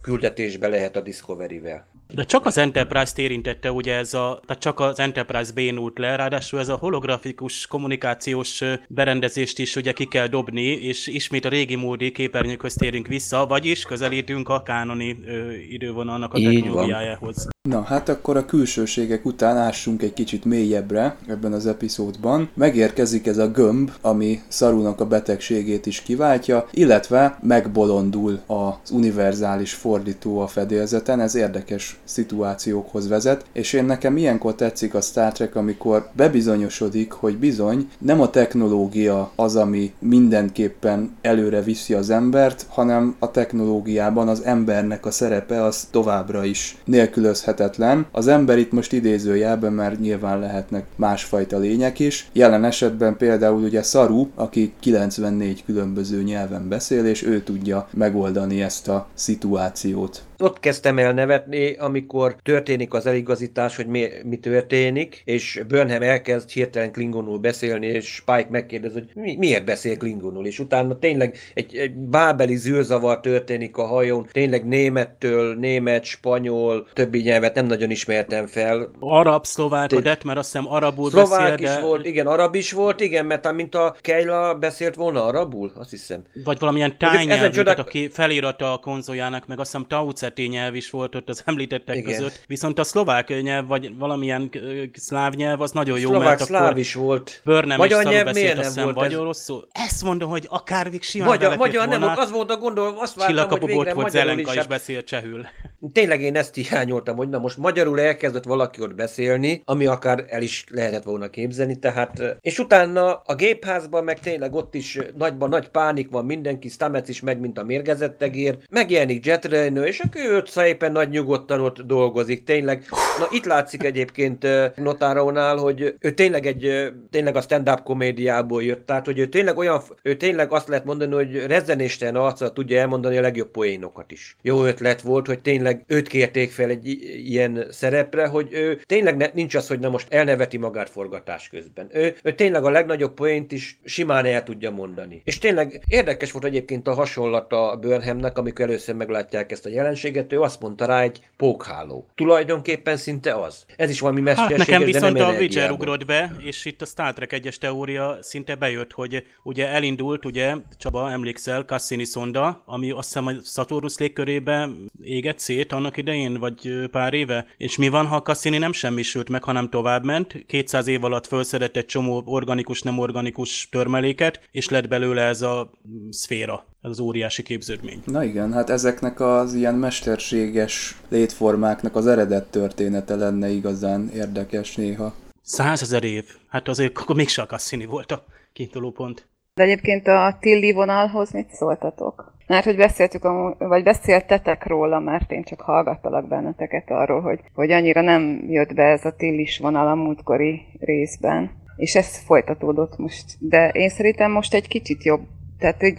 küldetésbe lehet a Discovery-vel. De csak az Enterprise-t érintette ugye ez a, tehát csak az Enterprise bénult le, ráadásul ez a holografikus kommunikációs berendezést is ugye ki kell dobni, és ismét a régi módi képernyőkhöz térünk vissza, vagyis közelítünk a kánoni ö, idővonalnak a Így van. technológiájához. Na, hát akkor a külsőségek után ássunk egy kicsit mélyebbre ebben az epizódban. Megérkezik ez a gömb, ami Szarunak a betegségét is kiváltja, illetve megbolondul az univerzális fordító a fedélzeten, ez érdekes szituációkhoz vezet, és én nekem ilyenkor tetszik a Star Trek, amikor bebizonyosodik, hogy bizony nem a technológia az, ami mindenképpen előre viszi az embert, hanem a technológiában az embernek a szerepe az továbbra is nélkülözhetetlen. Az ember itt most idézőjelben, mert nyilván lehetnek másfajta lények is. Jelen esetben például ugye Saru, aki 94 különböző nyelven beszél, és ő tudja megoldani ezt a szituációt. Ott kezdtem el nevetni, amikor történik az eligazítás, hogy mi, mi történik, és Burnham elkezd hirtelen klingonul beszélni, és Spike megkérdez, hogy mi, miért beszél klingonul, és utána tényleg egy, egy bábeli zűrzavar történik a hajón, tényleg némettől, német, spanyol, többi nyelvet nem nagyon ismertem fel. Arab, szlovák, a Té- Detmer azt hiszem arabul beszél, Szlovák is de... volt, igen, arab is volt, igen, mert mint a Keila beszélt volna arabul, azt hiszem. Vagy valamilyen tájnyelvű, csodák- aki felírata a konzoljának, meg azt hiszem Tauceti nyelv is volt ott az említettek Igen. között. Viszont a szlovák nyelv, vagy valamilyen szláv nyelv, az nagyon jó, Szlovák, mert szláv akkor is volt. És Magyar nyelv beszélt, miért nem hiszem, volt vagy ez? rosszul. Ezt mondom, hogy akár még simán Magyar, magyar nem volna. volt, az volt a gondolom, azt vártam, hogy Csillagkapu végre volt, Zelenka is hát beszélt csehül. Tényleg én ezt hiányoltam, hogy na most magyarul elkezdett valaki ott beszélni, ami akár el is lehetett volna képzelni, tehát, és utána a gépházban meg tényleg ott is nagyban nagy pánik van, mindenki, Stamets is meg, mint a mérgezett egér, megjelenik Jet Reno, és akkor ő ott szépen nagy nyugodtan ott dolgozik, tényleg. Na itt látszik egyébként ö, Notárónál, hogy ő tényleg egy, tényleg a stand-up komédiából jött, tehát hogy ő tényleg olyan, ő tényleg azt lehet mondani, hogy rezzenéstelen arccal tudja elmondani a legjobb poénokat is. Jó ötlet volt, hogy tényleg őt kérték fel egy ilyen szerepre, hogy ő tényleg ne, nincs az, hogy na most elneveti magát forgatás közben. Ő, ő tényleg a legnagyobb poént is simán el tudja mondani. És tényleg érdekes volt egyébként a hasonlat a Burnhamnek, amikor először meglátják ezt a jelenséget, ő azt mondta rá egy pókháló. Tulajdonképpen szinte az. Ez is valami Hát mesterséges, nekem de viszont nem a Witcher ugrott be, és itt a Star Trek egyes teória szinte bejött, hogy ugye elindult, ugye, Csaba, emlékszel, Cassini szonda, ami azt hiszem a Saturnus légkörébe égett szét annak idején, vagy pár éve, és mi van, ha Cassini nem semmisült meg, hanem továbbment, 200 év alatt felszedett egy csomó organikus, nem organikus törmeléket, és lett belőle ez a szféra, ez az óriási képződmény. Na igen, hát ezeknek az ilyen mesterséges létformáknak az eredet története lenne igazán érdekes néha. Százezer év, hát azért akkor mégsem a Cassini volt a kiinduló pont. De egyébként a Tilli vonalhoz mit szóltatok? Mert hogy beszéltük, vagy beszéltetek róla, mert én csak hallgattalak benneteket arról, hogy, hogy annyira nem jött be ez a Tillis vonal a múltkori részben. És ez folytatódott most. De én szerintem most egy kicsit jobb. Tehát egy,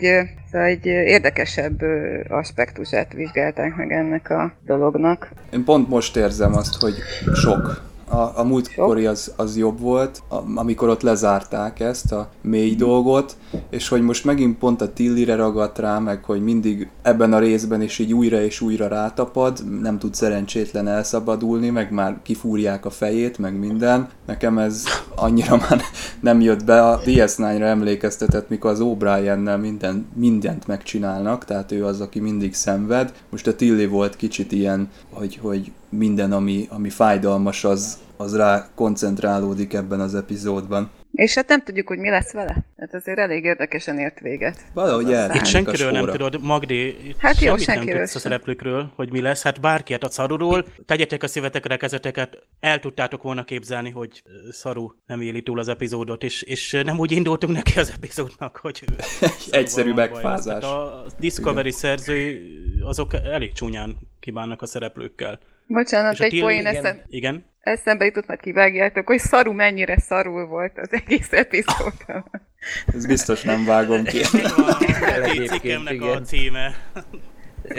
szóval egy érdekesebb aspektusát vizsgálták meg ennek a dolognak. Én pont most érzem azt, hogy sok. A, a múltkori az, az jobb volt, a, amikor ott lezárták ezt a mély dolgot, és hogy most megint pont a Tillire ragadt rá, meg hogy mindig ebben a részben is így újra és újra rátapad, nem tud szerencsétlen elszabadulni, meg már kifúrják a fejét, meg minden. Nekem ez annyira már nem jött be. A DS9-ra emlékeztetett, mikor az O'Briennel minden, mindent megcsinálnak, tehát ő az, aki mindig szenved. Most a Tilly volt kicsit ilyen, hogy, hogy minden, ami, ami fájdalmas, az, az rá koncentrálódik ebben az epizódban. És hát nem tudjuk, hogy mi lesz vele. Tehát azért elég érdekesen ért véget. Valahogy szám. Itt senkiről nem tudod, Magdi, itt Hát jó, nem tudsz a szereplőkről, hogy mi lesz. Hát bárkiet a szaruról, tegyetek a szívetekre a kezeteket, el tudtátok volna képzelni, hogy ö, szaru nem éli túl az epizódot, és, és nem úgy indultunk neki az epizódnak, hogy Egyszerű baj. megfázás. Tehát a Discovery szerzői, azok elég csúnyán kibánnak a szereplőkkel. Bocsánat, És a egy Tilly- poén igen. eszem, Igen. eszembe jutott, majd kivágjátok, hogy szaru mennyire szarul volt az egész epizódban. Ez biztos nem vágom ki. A Egyébként, cikkemnek a igen. címe.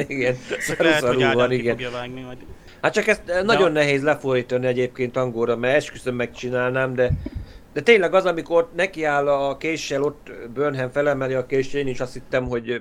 Igen, Csak lehet, hogy Ádám van, igen. fogja vágni majd. Hát csak ezt eh, nagyon nehéz lefordítani egyébként angolra, mert esküszöm megcsinálnám, de de tényleg az, amikor nekiáll a késsel, ott Burnham felemeli a kést, én is azt hittem, hogy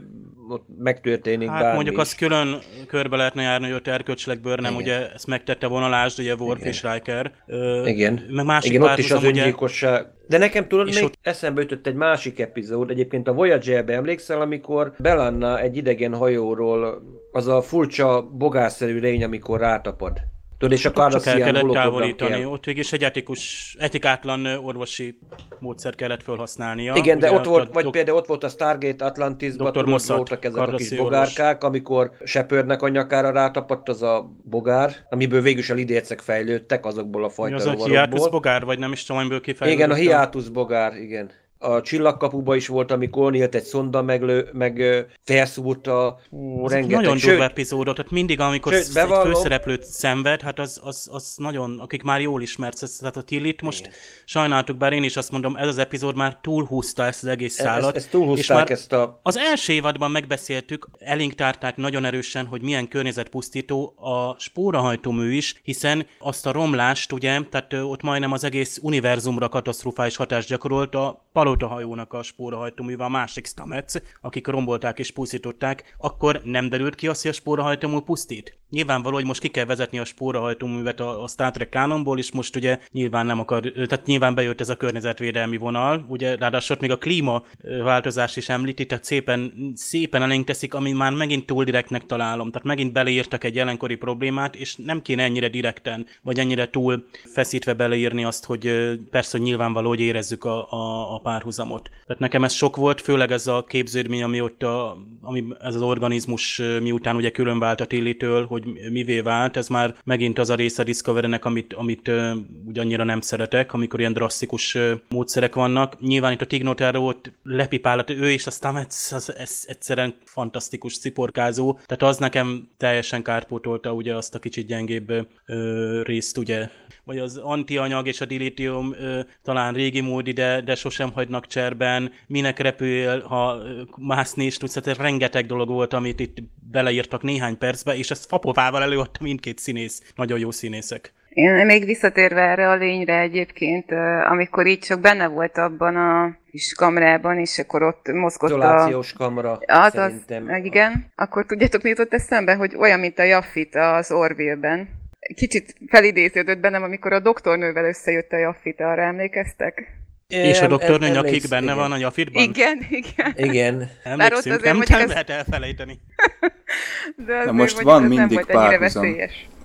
ott megtörténik Hát bármi mondjuk is. azt külön körbe lehetne járni, hogy ott erkölcsileg Burnham, Igen. ugye ezt megtette vonalásd, ugye Worf és Riker. Ö, Igen, Meg másik Igen ott is az ugye, öngyilkosság. De nekem tudod, És még ott- eszembe jutott egy másik epizód, egyébként a Voyager-be emlékszel, amikor Belanna egy idegen hajóról, az a furcsa bogárszerű lény, amikor rátapad. Tudod, és a csak el kellett távolítani. Ott végig is egy etikus, etikátlan orvosi módszer kellett felhasználnia. Igen, de Ugye ott volt, vagy dok- például ott volt a Stargate Atlantisban, tudod, Mossad, voltak ezek a kis bogárkák, amikor Shepardnek a nyakára rátapadt az a bogár, amiből végül is a lidércek fejlődtek, azokból a Mi fajta az a hiátus bogár, vagy nem is tudom, amiből kifejlődött. Igen, a hiátus bogár, igen. A csillagkapuba is volt, amikor nyílt egy szonda, meg, lő, meg felszúrta ú, Azok rengeteg. nagyon Sőt, durva epizódot, tehát mindig, amikor Sőt, bevallom- egy főszereplőt szenved, hát az, az, az nagyon, akik már jól ismersz, tehát a Tillit most sajnáltuk, bár én is azt mondom, ez az epizód már túlhúzta ezt az egész e- szállat. ezt, ezt túlhúzták és már ezt a... az első évadban megbeszéltük, elénk tárták nagyon erősen, hogy milyen környezetpusztító a spórahajtómű is, hiszen azt a romlást, ugye, tehát ott majdnem az egész univerzumra katasztrofális hatást gyakorolt a palotahajónak a spórahajtóművel, a másik Stamets, akik rombolták és pusztították, akkor nem derült ki azt, hogy a spórahajtómű pusztít. Nyilvánvaló, hogy most ki kell vezetni a spórahajtóművet a, a Star Trek kánonból, és most ugye nyilván nem akar, tehát nyilván bejött ez a környezetvédelmi vonal, ugye ráadásul még a klíma ö, változás is említi, tehát szépen, szépen elénk teszik, ami már megint túl direktnek találom. Tehát megint beleírtak egy jelenkori problémát, és nem kéne ennyire direkten, vagy ennyire túl feszítve beleírni azt, hogy persze, hogy nyilvánvaló, hogy érezzük a, a, a párhuzamot. Tehát nekem ez sok volt, főleg ez a képződmény, ami ott a, ami ez az organizmus miután ugye külön vált a Tillitől, hogy mivé vált, ez már megint az a része Discovery-nek, amit, amit uh, ugye annyira nem szeretek, amikor ilyen drasztikus módszerek vannak. Nyilván itt a Tignotára ott lepipálat, ő és a Stamets, az, ez egyszerűen fantasztikus ciporkázó, tehát az nekem teljesen kárpótolta ugye azt a kicsit gyengébb uh, részt, ugye vagy az antianyag és a dilitium ö, talán régi módi, de, de sosem hagynak cserben, minek repül, ha mászni is tudsz, tehát rengeteg dolog volt, amit itt beleírtak néhány percbe, és ezt fapovával előadta mindkét színész, nagyon jó színészek. Én még visszatérve erre a lényre egyébként, amikor így csak benne volt abban a kis kamrában, és akkor ott mozgott Izolációs a... kamra, az, szerintem. Az, igen. Akkor tudjátok, mi jutott eszembe, hogy olyan, mint a Jaffit az Orville-ben kicsit felidéződött bennem, amikor a doktornővel összejött a Jaffit, arra emlékeztek? És a doktornő nyakig benne igen. van a Jaffitban? Igen, igen. Igen. Emlékszünk, azért, nem, nem ez... lehet elfelejteni. De azért, most van mindig párhuzam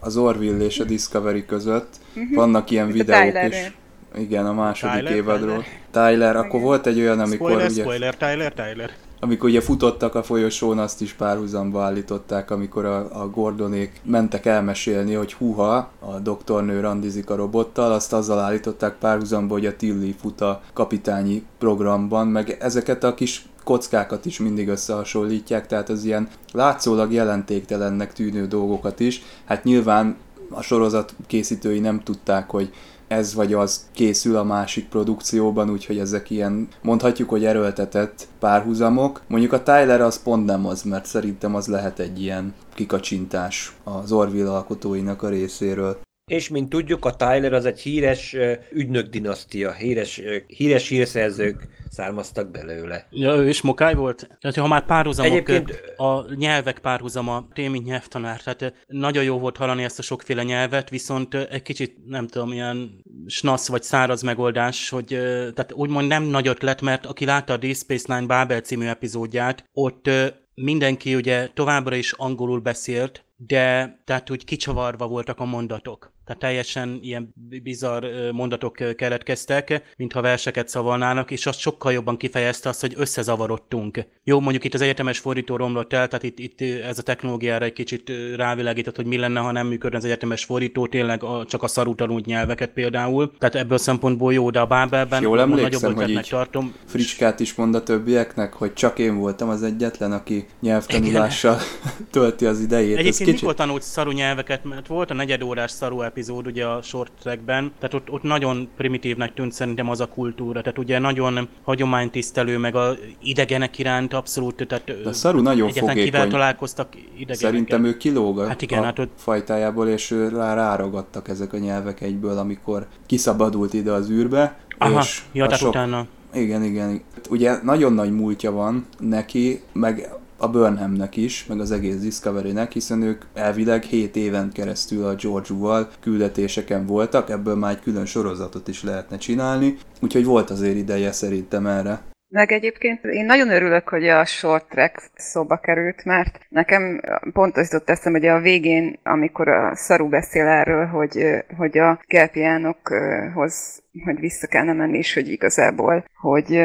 az Orville és a Discovery között. Uh-huh. Vannak ilyen videók is. Igen, a második Tyler, évadról. Tyler, Tyler akkor volt egy olyan, amikor spoiler, ugye... Spoiler, Tyler, Tyler amikor ugye futottak a folyosón, azt is párhuzamba állították, amikor a, a Gordonék mentek elmesélni, hogy huha, a doktornő randizik a robottal, azt azzal állították párhuzamba, hogy a Tilly fut a kapitányi programban, meg ezeket a kis kockákat is mindig összehasonlítják, tehát az ilyen látszólag jelentéktelennek tűnő dolgokat is. Hát nyilván a sorozat készítői nem tudták, hogy ez vagy az készül a másik produkcióban, úgyhogy ezek ilyen, mondhatjuk, hogy erőltetett párhuzamok. Mondjuk a Tyler az pont nem az, mert szerintem az lehet egy ilyen kikacsintás az Orville alkotóinak a részéről. És mint tudjuk, a Tyler az egy híres ügynök dinasztia, híres, híres hírszerzők származtak belőle. Ja, ő is mokály volt? Tehát ha már párhuzamok, Egyébként... a nyelvek párhuzama, témi nyelvtanár, tehát nagyon jó volt hallani ezt a sokféle nyelvet, viszont egy kicsit, nem tudom, ilyen snasz vagy száraz megoldás, hogy tehát úgymond nem nagy ötlet, mert aki látta a Deep Space Nine Babel című epizódját, ott mindenki ugye továbbra is angolul beszélt, de tehát úgy kicsavarva voltak a mondatok. Tehát teljesen ilyen bizarr mondatok keletkeztek, mintha verseket szavalnának, és azt sokkal jobban kifejezte azt, hogy összezavarodtunk. Jó, mondjuk itt az egyetemes fordító romlott el, tehát itt, itt ez a technológiára egy kicsit rávilágított, hogy mi lenne, ha nem működne az egyetemes fordító, tényleg a, csak a szarú tanult nyelveket például. Tehát ebből a szempontból jó, de a Bábelben Jól emlékszem, nagyobb hogy így tartom. Fricskát is mond a többieknek, hogy csak én voltam az egyetlen, aki nyelvtanulással tölti az idejét. Egyébként kicsit... mikor tanult szarú nyelveket, mert volt a negyedórás szarú epizód ugye a short trackben, tehát ott, ott nagyon primitívnek tűnt szerintem az a kultúra, tehát ugye nagyon hagyománytisztelő, meg a idegenek iránt abszolút, tehát De Szaru nagyon fogékony. kivel találkoztak idegenek. Szerintem ő kilóg hát igen, a hát ott... fajtájából, és rá ráragadtak ezek a nyelvek egyből, amikor kiszabadult ide az űrbe. Aha, és ja, tehát sok... utána. Igen, igen. Ugye nagyon nagy múltja van neki, meg a Burnhamnek is, meg az egész Discovery-nek, hiszen ők elvileg 7 éven keresztül a George-val küldetéseken voltak, ebből már egy külön sorozatot is lehetne csinálni, úgyhogy volt azért ideje szerintem erre. Meg egyébként én nagyon örülök, hogy a short track szóba került, mert nekem pont az jutott eszem, hogy a végén, amikor a Szaru beszél erről, hogy, hogy a kelpiánokhoz hogy vissza kellene menni, és hogy igazából, hogy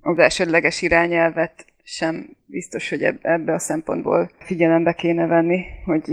az elsődleges irányelvet sem biztos, hogy ebbe a szempontból figyelembe kéne venni, hogy,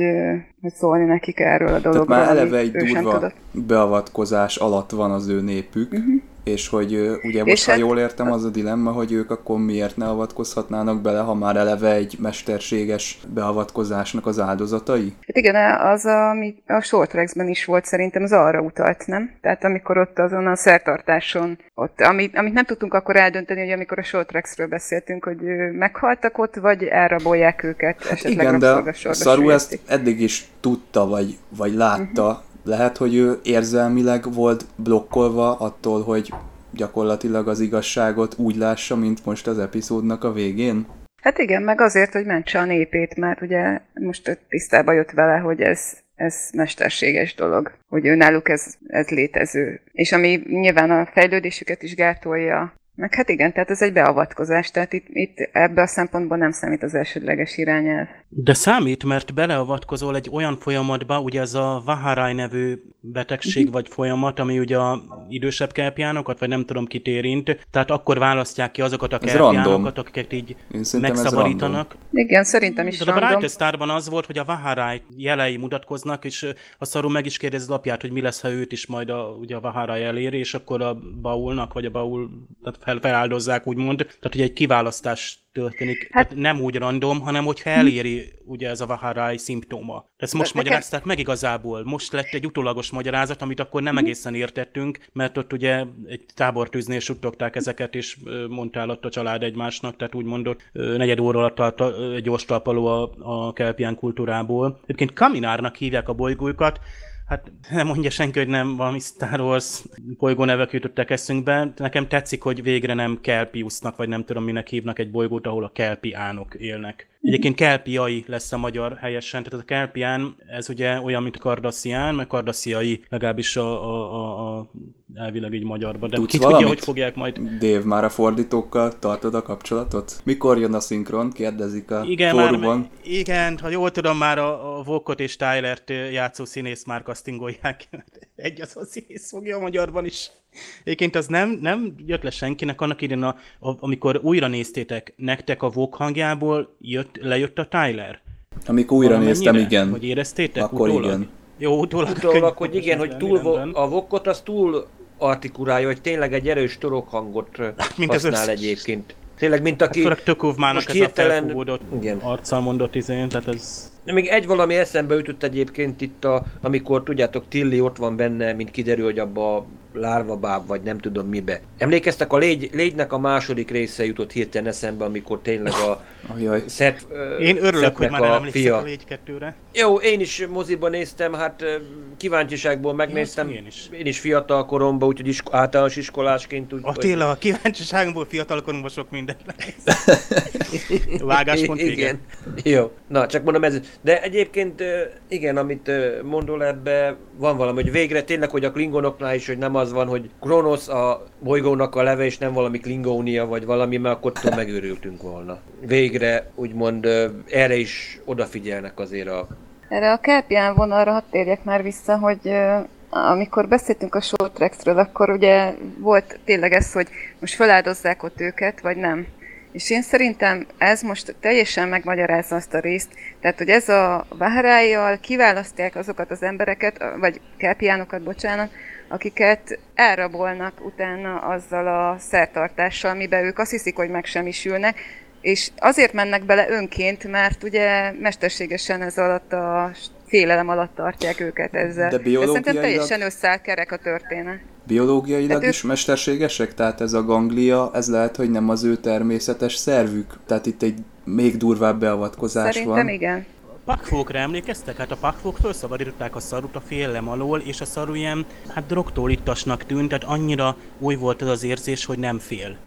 hogy szólni nekik erről a dologról. Tehát már eleve egy durva beavatkozás alatt van az ő népük, uh-huh és hogy ugye most, és ha hát... jól értem, az a dilemma, hogy ők akkor miért ne avatkozhatnának bele, ha már eleve egy mesterséges beavatkozásnak az áldozatai? Hát igen, az, ami a Short Tracks-ben is volt szerintem, az arra utalt, nem? Tehát amikor ott azon a szertartáson, ott, amit, amit nem tudtunk akkor eldönteni, hogy amikor a Short Tracks-ről beszéltünk, hogy meghaltak ott, vagy elrabolják őket, hát esetleg igen, de a Szaru ezt eddig is tudta, vagy, vagy látta, uh-huh lehet, hogy ő érzelmileg volt blokkolva attól, hogy gyakorlatilag az igazságot úgy lássa, mint most az epizódnak a végén? Hát igen, meg azért, hogy mentse a népét, mert ugye most tisztába jött vele, hogy ez, ez mesterséges dolog, hogy ő náluk ez, ez létező. És ami nyilván a fejlődésüket is gátolja, Meg hát igen, tehát ez egy beavatkozás, tehát itt, itt ebbe a szempontból nem számít az elsődleges irányelv. De számít, mert beleavatkozol egy olyan folyamatba, ugye ez a Vaharai nevű betegség Mhm. vagy folyamat, ami ugye a idősebb kelpiánokat, vagy nem tudom kit érint, tehát akkor választják ki azokat a random. akiket így megszabadítanak. Igen, szerintem is De a random. Brightest Starban az volt, hogy a Vaharai jelei mutatkoznak, és a szarú meg is kérdezi az apját, hogy mi lesz, ha őt is majd a, ugye a Vaharai eléri, és akkor a Baulnak, vagy a Baul tehát fel, feláldozzák, úgymond. Tehát, hogy egy kiválasztás történik. Hát, tehát nem úgy random, hanem hogyha eléri ugye ez a Vaharai szimptóma. Ezt most nekem- magyarázták meg igazából. Most lett egy utólagos magyarázat, amit akkor nem egészen értettünk, mert ott ugye egy tábortűznél suttogták ezeket, és mondtál ott a család egymásnak, tehát úgy mondott, negyed óra alatt a, ta- egy gyors talpaló a, a kelpián kultúrából. Egyébként Kaminárnak hívják a bolygókat, Hát nem mondja senki, hogy nem valami Star Wars bolygónevek jutottak eszünkbe. Nekem tetszik, hogy végre nem Kelpiusnak, vagy nem tudom minek hívnak egy bolygót, ahol a Kelpiánok élnek. Egyébként Kelpiai lesz a magyar helyesen, tehát a Kelpián, ez ugye olyan, mint Kardasszián, meg Kardassziai, legalábbis a, a, a, a elvileg így magyarban. De Tudsz ki tudja, hogy fogják majd Dave, már a fordítókkal tartod a kapcsolatot? Mikor jön a szinkron? Kérdezik a Igen, már, fórumon. igen, ha jól tudom, már a, a Vokot és Tylert játszó színész már castingolják. Egy az a színész fogja a magyarban is. Egyébként az nem, nem jött le senkinek annak idén, a, a, amikor újra néztétek, nektek a Vok hangjából jött, lejött a Tyler. Amikor újra Valamennyire? néztem, igen. Hogy éreztétek? Akkor utólag? igen. Jó, utólag. Utólag, hogy igen, hogy túl, vo- rendben. a vokkot az túl artikulálja, hogy tényleg egy erős torok hangot Mint az használ összes. egyébként. Tényleg, mint aki Főleg Tökovmának most ez a hirtelen... felfúvódott Igen. arccal mondott izén, tehát ez... De Még egy valami eszembe ütött egyébként itt, a, amikor tudjátok, Tilly ott van benne, mint kiderül, hogy abba a lárvabáb, vagy nem tudom mibe. Emlékeztek, a légy, légynek a második része jutott hirtelen eszembe, amikor tényleg a ö, Én örülök, hogy már nem a fia. a Légy kettőre. Jó, én is moziban néztem, hát kíváncsiságból megnéztem. én is. Én is fiatal koromban, úgyhogy isko- általános iskolásként. Úgy, Attila, a kíváncsiságunkból fiatalkorunkban sok minden Vágáspont vége. Igen. Jó, na csak mondom ez. De egyébként igen, amit mondol ebbe, van valami, hogy végre tényleg, hogy a klingonoknál is, hogy nem az van, hogy Kronos a bolygónak a leve, és nem valami klingónia, vagy valami, mert akkor attól megőrültünk volna. Végre, úgymond erre is odafigyelnek azért a Erre a Kelpián vonalra hadd térjek már vissza, hogy amikor beszéltünk a short tracksről, akkor ugye volt tényleg ez, hogy most feláldozzák ott őket, vagy nem. És én szerintem ez most teljesen megmagyarázza azt a részt, tehát hogy ez a Vaharájjal kiválasztják azokat az embereket, vagy kelpiánokat, bocsánat, akiket elrabolnak utána azzal a szertartással, amiben ők azt hiszik, hogy megsemmisülnek, és azért mennek bele önként, mert ugye mesterségesen ez alatt a félelem alatt tartják őket ezzel. De De szerintem biológiailag- teljesen összeáll kerek a történet. Biológiailag ők- is mesterségesek? Tehát ez a ganglia, ez lehet, hogy nem az ő természetes szervük? Tehát itt egy még durvább beavatkozás Szerintem van. igen. Pakfókra emlékeztek? Hát a pakfók felszabadították a szarut a félelem alól, és a szaru ilyen, hát drogtól ittasnak tűnt, tehát annyira új volt ez az érzés, hogy nem fél.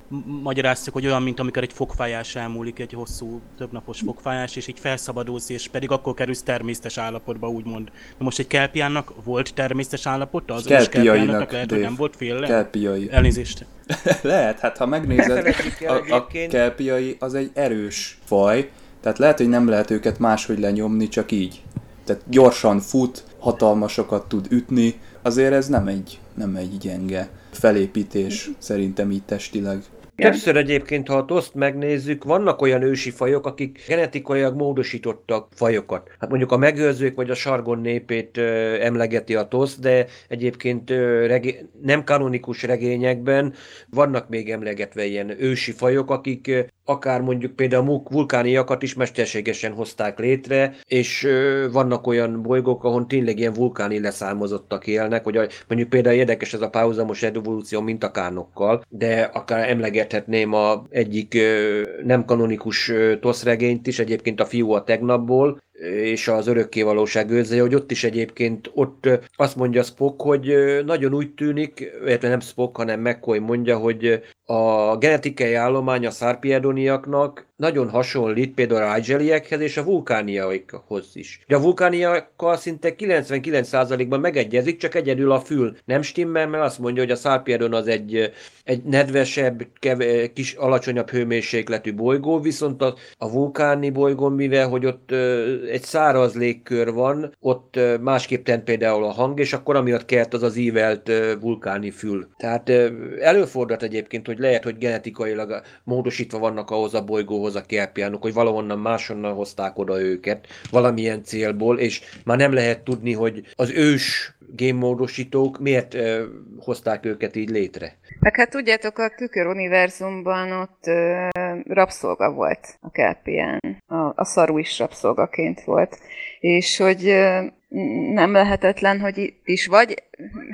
Magyaráztuk, hogy olyan, mint amikor egy fogfájás elmúlik, egy hosszú, többnapos fogfájás, és így felszabadulsz, és pedig akkor kerülsz természetes állapotba, úgymond. Na most egy kelpiánnak volt természetes állapota? Az Kelpiainak, lehet, hogy nem volt félelem? Kelpiai. Elnézést. Lehet, hát ha megnézed, a, a kelpiai az egy erős faj, tehát lehet, hogy nem lehet őket máshogy lenyomni, csak így. Tehát gyorsan fut, hatalmasokat tud ütni, azért ez nem egy, nem egy gyenge felépítés, szerintem így testileg. Többször egyébként, ha a toszt megnézzük, vannak olyan ősi fajok, akik genetikailag módosítottak fajokat. Hát mondjuk a megőrzők vagy a sargon népét ö, emlegeti a toszt, de egyébként ö, regé- nem kanonikus regényekben vannak még emlegetve ilyen ősi fajok, akik ö, akár mondjuk például vulkániakat is mesterségesen hozták létre, és ö, vannak olyan bolygók, ahol tényleg ilyen vulkáni leszármazottak élnek, hogy a, mondjuk például érdekes ez a párhuzamos evolúció mintakánokkal, de akár emlegethetném a egyik nem kanonikus tosz regényt is, egyébként a fiú a tegnapból, és az örökkévalóság őrzője, hogy ott is egyébként ott azt mondja Spock, hogy nagyon úgy tűnik, illetve nem Spock, hanem McCoy mondja, hogy a genetikai állomány a szárpiedoniaknak nagyon hasonlít például a Rigeliekhez és a vulkániaikhoz is. De a vulkániakkal szinte 99%-ban megegyezik, csak egyedül a fül nem stimmel, mert azt mondja, hogy a szárpiedon az egy, egy nedvesebb, keve, kis alacsonyabb hőmérsékletű bolygó, viszont a, a vulkáni bolygón, mivel hogy ott ö, egy száraz légkör van, ott ö, másképp tent például a hang, és akkor amiatt kelt az az ívelt ö, vulkáni fül. Tehát ö, előfordult egyébként, hogy lehet, hogy genetikailag módosítva vannak ahhoz a bolygóhoz a kelpiánok, hogy valahonnan máshonnan hozták oda őket, valamilyen célból, és már nem lehet tudni, hogy az ős génmódosítók miért ö, hozták őket így létre. Meg hát tudjátok, a tükör univerzumban ott ö, rabszolga volt a kelpien. A, a szaru is rabszolgaként volt. És hogy ö, nem lehetetlen, hogy itt is vagy,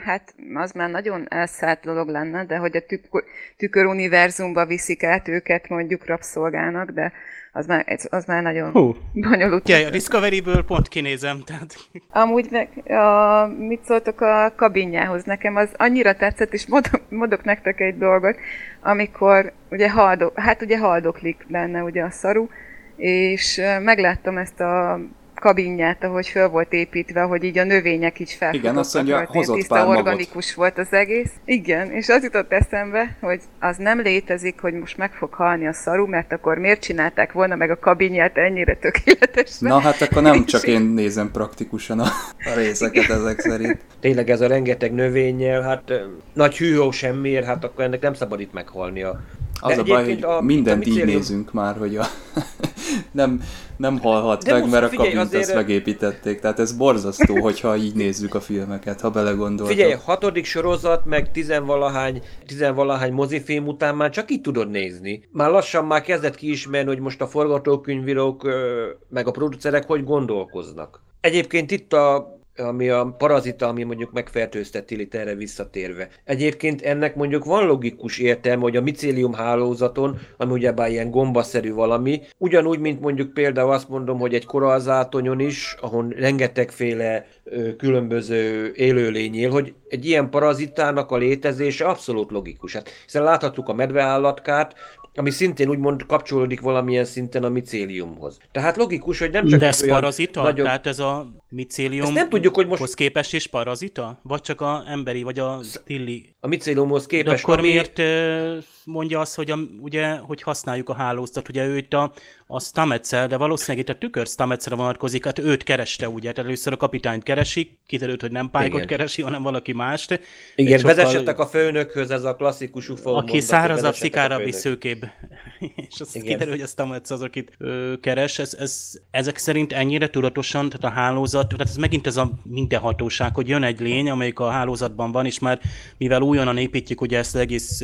hát az már nagyon elszállt dolog lenne, de hogy a tükör, tükör univerzumba viszik át őket mondjuk rabszolgának, de az már, az már nagyon Hú. bonyolult. Ja, a Discovery-ből pont kinézem, tehát... Amúgy meg, a, mit szóltok a kabinjához? Nekem az annyira tetszett, és mondok, mondok nektek egy dolgot, amikor ugye haldok, hát ugye haldoklik benne ugye a szaru, és megláttam ezt a kabinját, ahogy föl volt építve, hogy így a növények is felfutottak. Igen, azt mondja, ilyen hozott tiszta pár magot. organikus volt az egész. Igen, és az jutott eszembe, hogy az nem létezik, hogy most meg fog halni a szaru, mert akkor miért csinálták volna meg a kabinját ennyire tökéletesre. Na hát akkor nem csak én nézem praktikusan a, a részeket ezek szerint. Tényleg ez a rengeteg növényel, hát nagy hűhó semmiért, hát akkor ennek nem szabad itt meghalnia. Az a baj, hogy a- mindent a így nézünk már, hogy a nem, nem halhat De meg, most mert a figyelj, kabint azért- ezt megépítették. Tehát ez borzasztó, hogyha így nézzük a filmeket, ha belegondoltok. Figyelj, hatodik sorozat, meg tizenvalahány, tizenvalahány mozifilm után már csak így tudod nézni. Már lassan már kezdett kiismerni, hogy most a forgatókönyvírók, meg a producerek hogy gondolkoznak. Egyébként itt a ami a parazita, ami mondjuk megfertőzte Tillit erre visszatérve. Egyébként ennek mondjuk van logikus értelme, hogy a micélium hálózaton, ami ugyebár ilyen gombaszerű valami, ugyanúgy, mint mondjuk például azt mondom, hogy egy korallzátonyon is, ahol rengetegféle ö, különböző élőlény él, hogy egy ilyen parazitának a létezése abszolút logikus. Hát, hiszen láthatjuk a medveállatkát, ami szintén úgymond kapcsolódik valamilyen szinten a micéliumhoz. Tehát logikus, hogy nem csak De ez parazita? Nagyon... Tehát ez a micélium nem tudjuk, hogy most- képest is parazita? Vagy csak a emberi, vagy a tilli? A micéliumhoz De képest, akkor ami- miért mondja azt, hogy, a, ugye, hogy használjuk a hálózatot? Ugye ő itt a, a Stametszel, de valószínűleg itt a tükör Stametsre vonatkozik, hát őt kereste, ugye? Tehát először a kapitányt keresik, kiderült, hogy nem Igen. keresi, hanem valaki mást. Igen, sokkal- vezessetek a főnökhöz, ez a klasszikus UFO aki mondat, szárazabb, szikárabb és szőkébb. és azt kiderül, hogy a Stamets az, akit ö, keres. Ez, ez, ezek szerint ennyire tudatosan, tehát a hálózat, tehát ez megint ez a mindenhatóság, hogy jön egy lény, amelyik a hálózatban van, és már mivel újonnan építjük ugye ezt az egész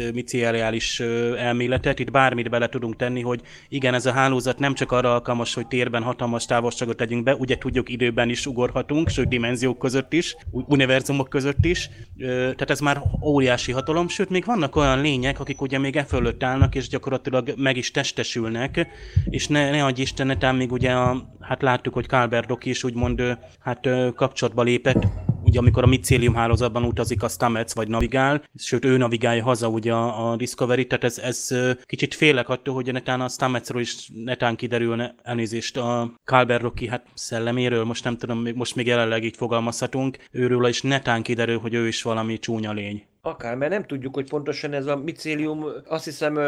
ö, elméletet, itt bármit bele tudunk tenni, hogy igen, ez a hálózat nem csak arra alkalmas, hogy térben hatalmas távolságot tegyünk be, ugye tudjuk időben is ugorhatunk, sőt dimenziók között is, univerzumok között is, tehát ez már óriási hatalom, sőt még vannak olyan lények, akik ugye még e fölött állnak, és gyakorlatilag meg is testesülnek, és ne, ne adj Isten, még ugye a, hát láttuk, hogy Kalberdok is úgymond hát kapcsolatba lépett, ugye amikor a micélium hálózatban utazik a Stamets vagy navigál, sőt ő navigálja haza ugye a, Discovery, tehát ez, ez kicsit félek attól, hogy netán a Stametsről is netán kiderülne elnézést a Kalberroki hát szelleméről, most nem tudom, most még jelenleg így fogalmazhatunk, őről is netán kiderül, hogy ő is valami csúnya lény. Akár, mert nem tudjuk, hogy pontosan ez a micélium, azt hiszem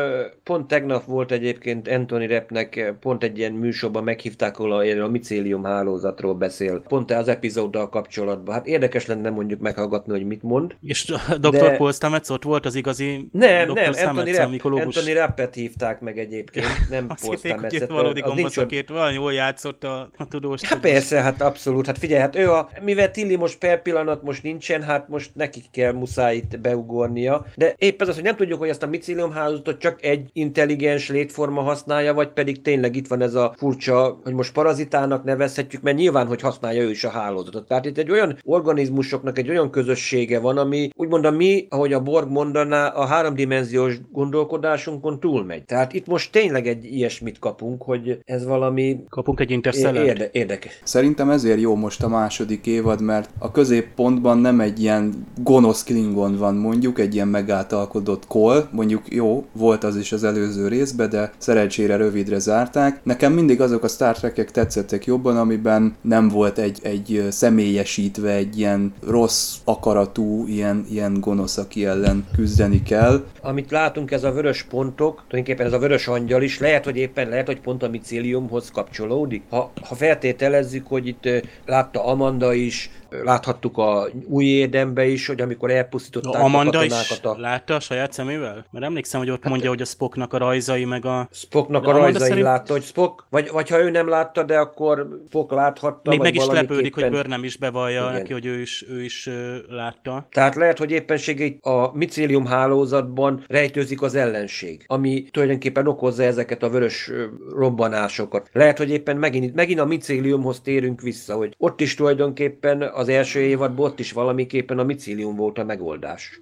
pont tegnap volt egyébként Anthony Repnek pont egy ilyen műsorban meghívták, ahol a, a micélium hálózatról beszél, pont az epizóddal kapcsolatban. Hát érdekes lenne mondjuk meghallgatni, hogy mit mond. És Dr. De- Paul Stamets ott volt az igazi Nem, Dr. nem, Stamets, Anthony, Rapp, mikológus. Anthony Rappet hívták meg egyébként, nem Azt Paul Stamets-et, itt valódi gombaszakért, valami jól játszott a, a tudós. Hát persze, hát abszolút. Hát figyelj, hát ő a, mivel Tilly most per pillanat most nincsen, hát most nekik kell muszáj itt beugornia, de épp ez az, hogy nem tudjuk, hogy ezt a micélium hálózatot csak egy intelligens létforma használja, vagy pedig tényleg itt van ez a furcsa, hogy most parazitának nevezhetjük, mert nyilván, hogy használja ő is a hálózatot. Tehát itt egy olyan organizmusoknak egy olyan közössége van, ami úgymond a mi, ahogy a Borg mondaná, a háromdimenziós gondolkodásunkon túlmegy. Tehát itt most tényleg egy ilyesmit kapunk, hogy ez valami... Kapunk egy interstellárt. Érde, érdekes. Szerintem ezért jó most a második évad, mert a középpontban nem egy ilyen gonosz Klingon van mondjuk, egy ilyen megáltalkodott kol, mondjuk jó, volt az is az előző részben, de szerencsére rövidre zárták. Nekem mindig azok a Star Trek-ek tetszettek jobban, amiben nem volt egy, egy személyesítve, egy ilyen rossz akaratú, ilyen, ilyen gonosz, aki ellen küzdeni kell. Amit látunk, ez a vörös pontok, tulajdonképpen ez a vörös angyal is, lehet, hogy éppen lehet, hogy pont a micéliumhoz kapcsolódik. Ha, ha feltételezzük, hogy itt látta Amanda is, láthattuk a új érdembe is, hogy amikor elpusztították a Amanda a is a... látta a saját szemével? Mert emlékszem, hogy ott Hát- mondja, hogy a Spocknak a rajzai, meg a... Spocknak a Amanda rajzai szerint- látta, hogy Spock, vagy, vagy ha ő nem látta, de akkor Spock láthatta. Még meg is lepődik, hogy valamiképpen- Burnham is bevallja Igen. neki, hogy ő is, ő is ö, látta. Tehát lehet, hogy éppenséggel a micélium hálózatban rejtőzik az ellenség, ami tulajdonképpen okozza ezeket a vörös robbanásokat. Lehet, hogy éppen megint, megint a micéliumhoz térünk vissza, hogy ott is tulajdonképpen az első évadban ott is valamiképpen a micélium volt a megoldás.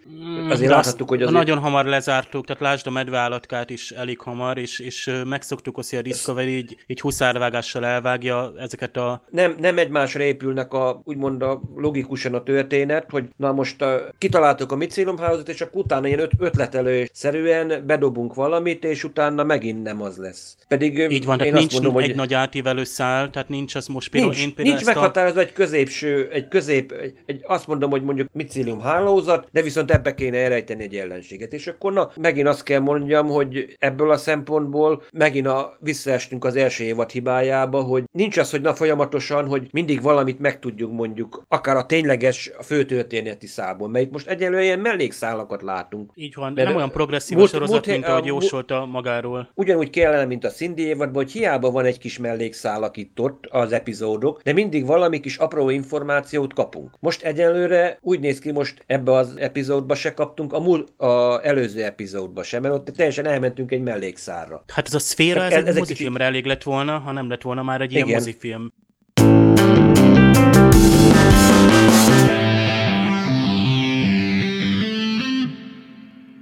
Azért Mm, azt láthattuk, hogy azért... Nagyon hamar lezártuk, tehát lásd a medveállatkát is elég hamar, és, és megszoktuk azt, hogy a Discovery így, így huszárvágással elvágja ezeket a... nem, nem egymásra épülnek a, úgymond a logikusan a történet, hogy na most a, kitaláltuk a micélumházat, és akkor utána ilyen öt, ötletelőszerűen bedobunk valamit, és utána megint nem az lesz. Pedig Így van, tehát én nincs azt mondom, egy hogy nagy átívelő szál, tehát nincs az most például nincs, én például nincs ezt a... meghatározva egy középső, egy közép, egy, egy, azt mondom, hogy mondjuk micélium hálózat, de viszont ebbe kéne elrejteni egy ellenséget. És akkor na, megint azt kell mondjam, hogy ebből a szempontból megint a, visszaestünk az első évad hibájába, hogy nincs az, hogy na folyamatosan, hogy mindig valamit megtudjuk mondjuk, akár a tényleges a főtörténeti szából, mert itt most egyelőre ilyen mellékszálakat látunk. Így van, Mert nem olyan progresszív múlt- sorozat, múlt mint ahogy jósolta magáról. Ugyanúgy kellene, mint a Cindy évadban, hogy hiába van egy kis mellékszálak itt ott az epizódok, de mindig valami kis apró információt kapunk. Most egyelőre úgy néz ki, most ebbe az epizódba se kaptunk, a, mul, a előző epizódba sem, mert ott teljesen elmentünk egy mellékszárra. Hát ez a szféra, ez, Ez- egy ez egy mozifilmre elég lett volna, ha nem lett volna már egy ilyen Igen. mozifilm.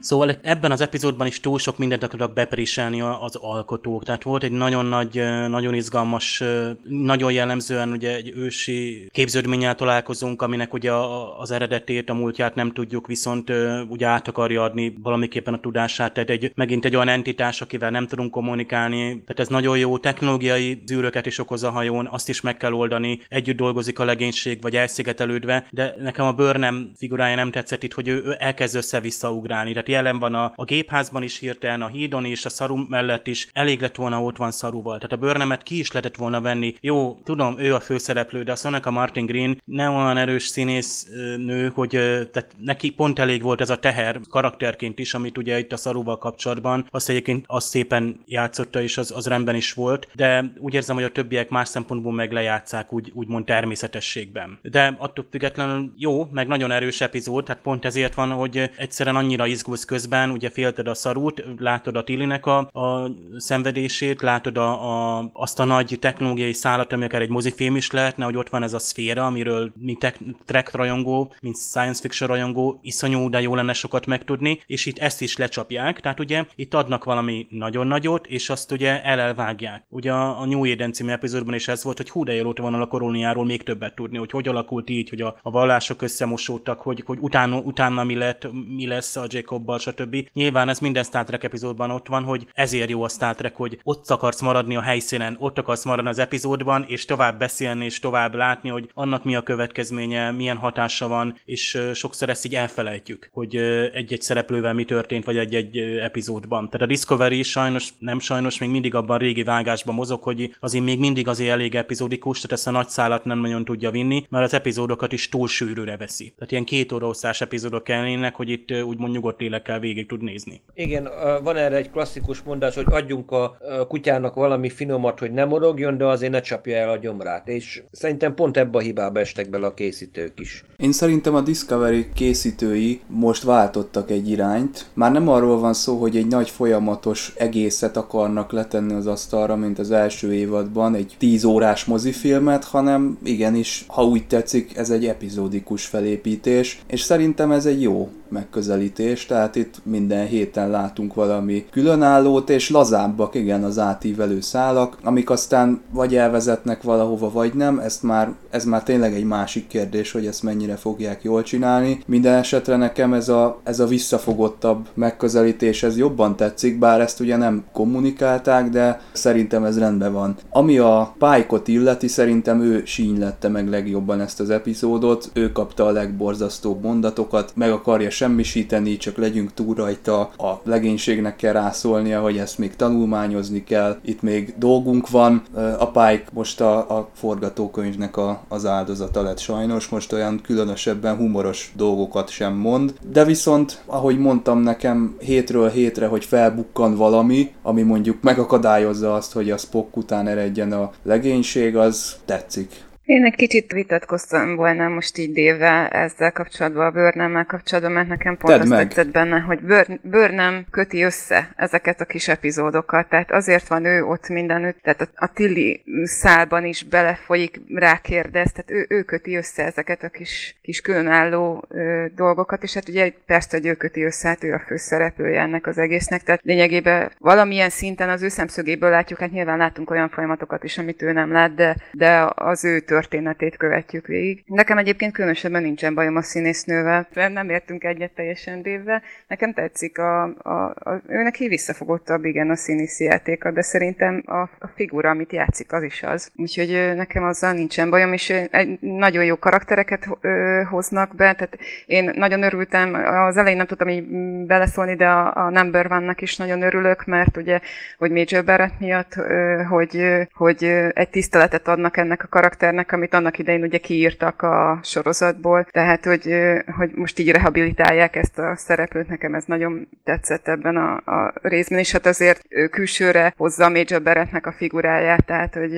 Szóval ebben az epizódban is túl sok mindent akartak bepréselni a- az alkotók. Tehát volt egy nagyon nagy, nagyon izgalmas, nagyon jellemzően ugye egy ősi képződménnyel találkozunk, aminek ugye az eredetét, a múltját nem tudjuk, viszont ugye át akarja adni valamiképpen a tudását. Tehát egy, megint egy olyan entitás, akivel nem tudunk kommunikálni. Tehát ez nagyon jó technológiai zűröket is okoz a hajón, azt is meg kell oldani. Együtt dolgozik a legénység, vagy elszigetelődve, de nekem a Burnham figurája nem tetszett itt, hogy ő, ő elkezd össze-vissza ugrálni. Tehát jelen van a, a gépházban is hirtelen, a hídon is, a szaru mellett is. Elég lett volna, ott van szaruval. Tehát a Burnhamet ki is lehetett volna venni. Jó, tudom, ő a főszereplő, de a Martin Green nem olyan erős színész nő, hogy tehát neki pont elég volt ez a teher karakterként is, amit ugye itt a szaruval kapcsolatban, azt egyébként azt szépen játszotta, és az, az rendben is volt, de úgy érzem, hogy a többiek más szempontból meg lejátszák úgy, úgymond természetességben. De attól függetlenül jó, meg nagyon erős epizód, tehát pont ezért van, hogy egyszerűen annyira izgulsz közben, ugye félted a szarút, látod a Tilinek a, a szenvedését, látod a, a, azt a nagy technológiai szállat, ami akár egy mozifilm is lehetne, hogy ott van ez a szféra, amiről mi tech, track rajongó, mint science fiction rajongó, iszonyú, de jó lenne sokat megtudni, és itt ezt is lecsapják, tehát ugye itt adnak valami nagyon nagyot, és azt ugye elelvágják. Ugye a, New Eden című epizódban is ez volt, hogy hú de jó van a kolóniáról még többet tudni, hogy hogy alakult így, hogy a, a vallások összemosódtak, hogy, hogy utána, utána mi, lett, mi lesz a Jacobbal, stb. Nyilván ez minden Star Trek epizódban ott van, hogy ezért jó a Star Trek, hogy ott akarsz maradni a helyszínen, ott akarsz maradni az epizódban, és tovább beszélni, és tovább látni, hogy annak mi a következménye, milyen hatása van, és sokszor ezt így elfelejtjük, hogy egy-egy szereplővel mi történt, vagy egy-egy epizódban. Tehát a Discovery is sajnos, nem sajnos, még mindig abban a régi vágásban mozog, hogy azért még mindig azért elég epizódikus, tehát ezt a nagy szállat nem nagyon tudja vinni, mert az epizódokat is túl sűrűre veszi. Tehát ilyen két óra hosszás epizódok kellene, hogy itt úgymond nyugodt emberekkel végig tud nézni. Igen, van erre egy klasszikus mondás, hogy adjunk a kutyának valami finomat, hogy nem morogjon, de azért ne csapja el a gyomrát. És szerintem pont ebbe a hibába estek bele a készítők is. Én szerintem a Discovery készítői most váltottak egy irányt. Már nem arról van szó, hogy egy nagy folyamatos egészet akarnak letenni az asztalra, mint az első évadban, egy 10 órás mozifilmet, hanem igenis, ha úgy tetszik, ez egy epizódikus felépítés, és szerintem ez egy jó megközelítés, tehát itt minden héten látunk valami különállót, és lazábbak, igen, az átívelő szálak, amik aztán vagy elvezetnek valahova, vagy nem, ezt már, ez már tényleg egy másik kérdés, hogy ezt mennyire fogják jól csinálni. Minden esetre nekem ez a, ez a visszafogottabb megközelítés, ez jobban tetszik, bár ezt ugye nem kommunikálták, de szerintem ez rendben van. Ami a Pike-ot illeti, szerintem ő sínylette meg legjobban ezt az epizódot, ő kapta a legborzasztóbb mondatokat, meg akarja semmisíteni, csak legyünk túl rajta, a legénységnek kell rászólnia, hogy ezt még tanulmányozni kell, itt még dolgunk van. A Pike most a, a forgatókönyvnek a, az áldozata lett sajnos, most olyan különösebben humoros dolgokat sem mond, de viszont, ahogy mondtam nekem hétről hétre, hogy felbukkan valami, ami mondjuk megakadályozza azt, hogy a Spock után eredjen a legénység, az tetszik. Én egy kicsit vitatkoztam volna most így déve ezzel kapcsolatban, a bőrnemmel kapcsolatban, mert nekem pont Tedd azt meg. tetszett benne, hogy bőr, bőrnem köti össze ezeket a kis epizódokat, tehát azért van ő ott mindenütt, tehát a, a Tilly szálban is belefolyik, rákérdez, tehát ő, ő köti össze ezeket a kis, kis különálló ö, dolgokat, és hát ugye persze, hogy ő köti össze, hát ő a főszereplője ennek az egésznek, tehát lényegében valamilyen szinten az ő szemszögéből látjuk, hát nyilván látunk olyan folyamatokat is, amit ő nem lát, de, de az ő történetét követjük végig. Nekem egyébként különösebben nincsen bajom a színésznővel, nem értünk egyet teljesen dévvel. Nekem tetszik a, a, a ő neki visszafogottabb, igen, a színészi játéka, de szerintem a, a figura, amit játszik, az is az. Úgyhogy nekem azzal nincsen bajom, és egy nagyon jó karaktereket ö, hoznak be, tehát én nagyon örültem, az elején nem tudtam így beleszólni, de a, a Number One-nak is nagyon örülök, mert ugye, hogy Major Barrett miatt, ö, hogy, hogy egy tiszteletet adnak ennek a karakternek, amit annak idején ugye kiírtak a sorozatból, tehát hogy, hogy most így rehabilitálják ezt a szereplőt, nekem ez nagyon tetszett ebben a, a részben, és hát azért külsőre hozza a Major Barrettnek a figuráját, tehát hogy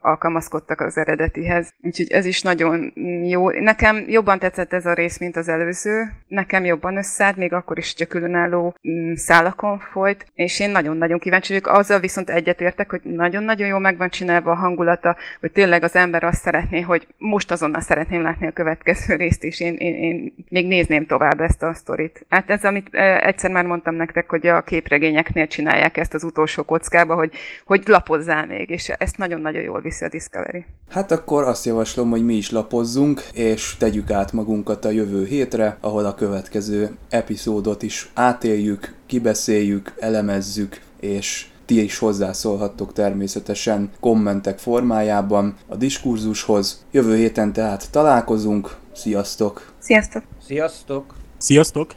alkalmazkodtak az eredetihez. Úgyhogy ez is nagyon jó. Nekem jobban tetszett ez a rész, mint az előző. Nekem jobban összeállt, még akkor is csak különálló mm, szálakon folyt, és én nagyon-nagyon kíváncsi vagyok. Azzal viszont egyetértek, hogy nagyon-nagyon jól meg van csinálva a hangulata, hogy tényleg az ember azt szeretné, hogy most azonnal szeretném látni a következő részt is. Én, én, én még nézném tovább ezt a sztorit. Hát ez, amit eh, egyszer már mondtam nektek, hogy a képregényeknél csinálják ezt az utolsó kockába, hogy, hogy lapozzál még, és ezt nagyon-nagyon jól viszi a Discovery. Hát akkor azt javaslom, hogy mi is lapozzunk, és tegyük át magunkat a jövő hétre, ahol a következő epizódot is átéljük, kibeszéljük, elemezzük, és ti is hozzászólhattok természetesen kommentek formájában a diskurzushoz. Jövő héten tehát találkozunk, sziasztok! Sziasztok! Sziasztok! Sziasztok!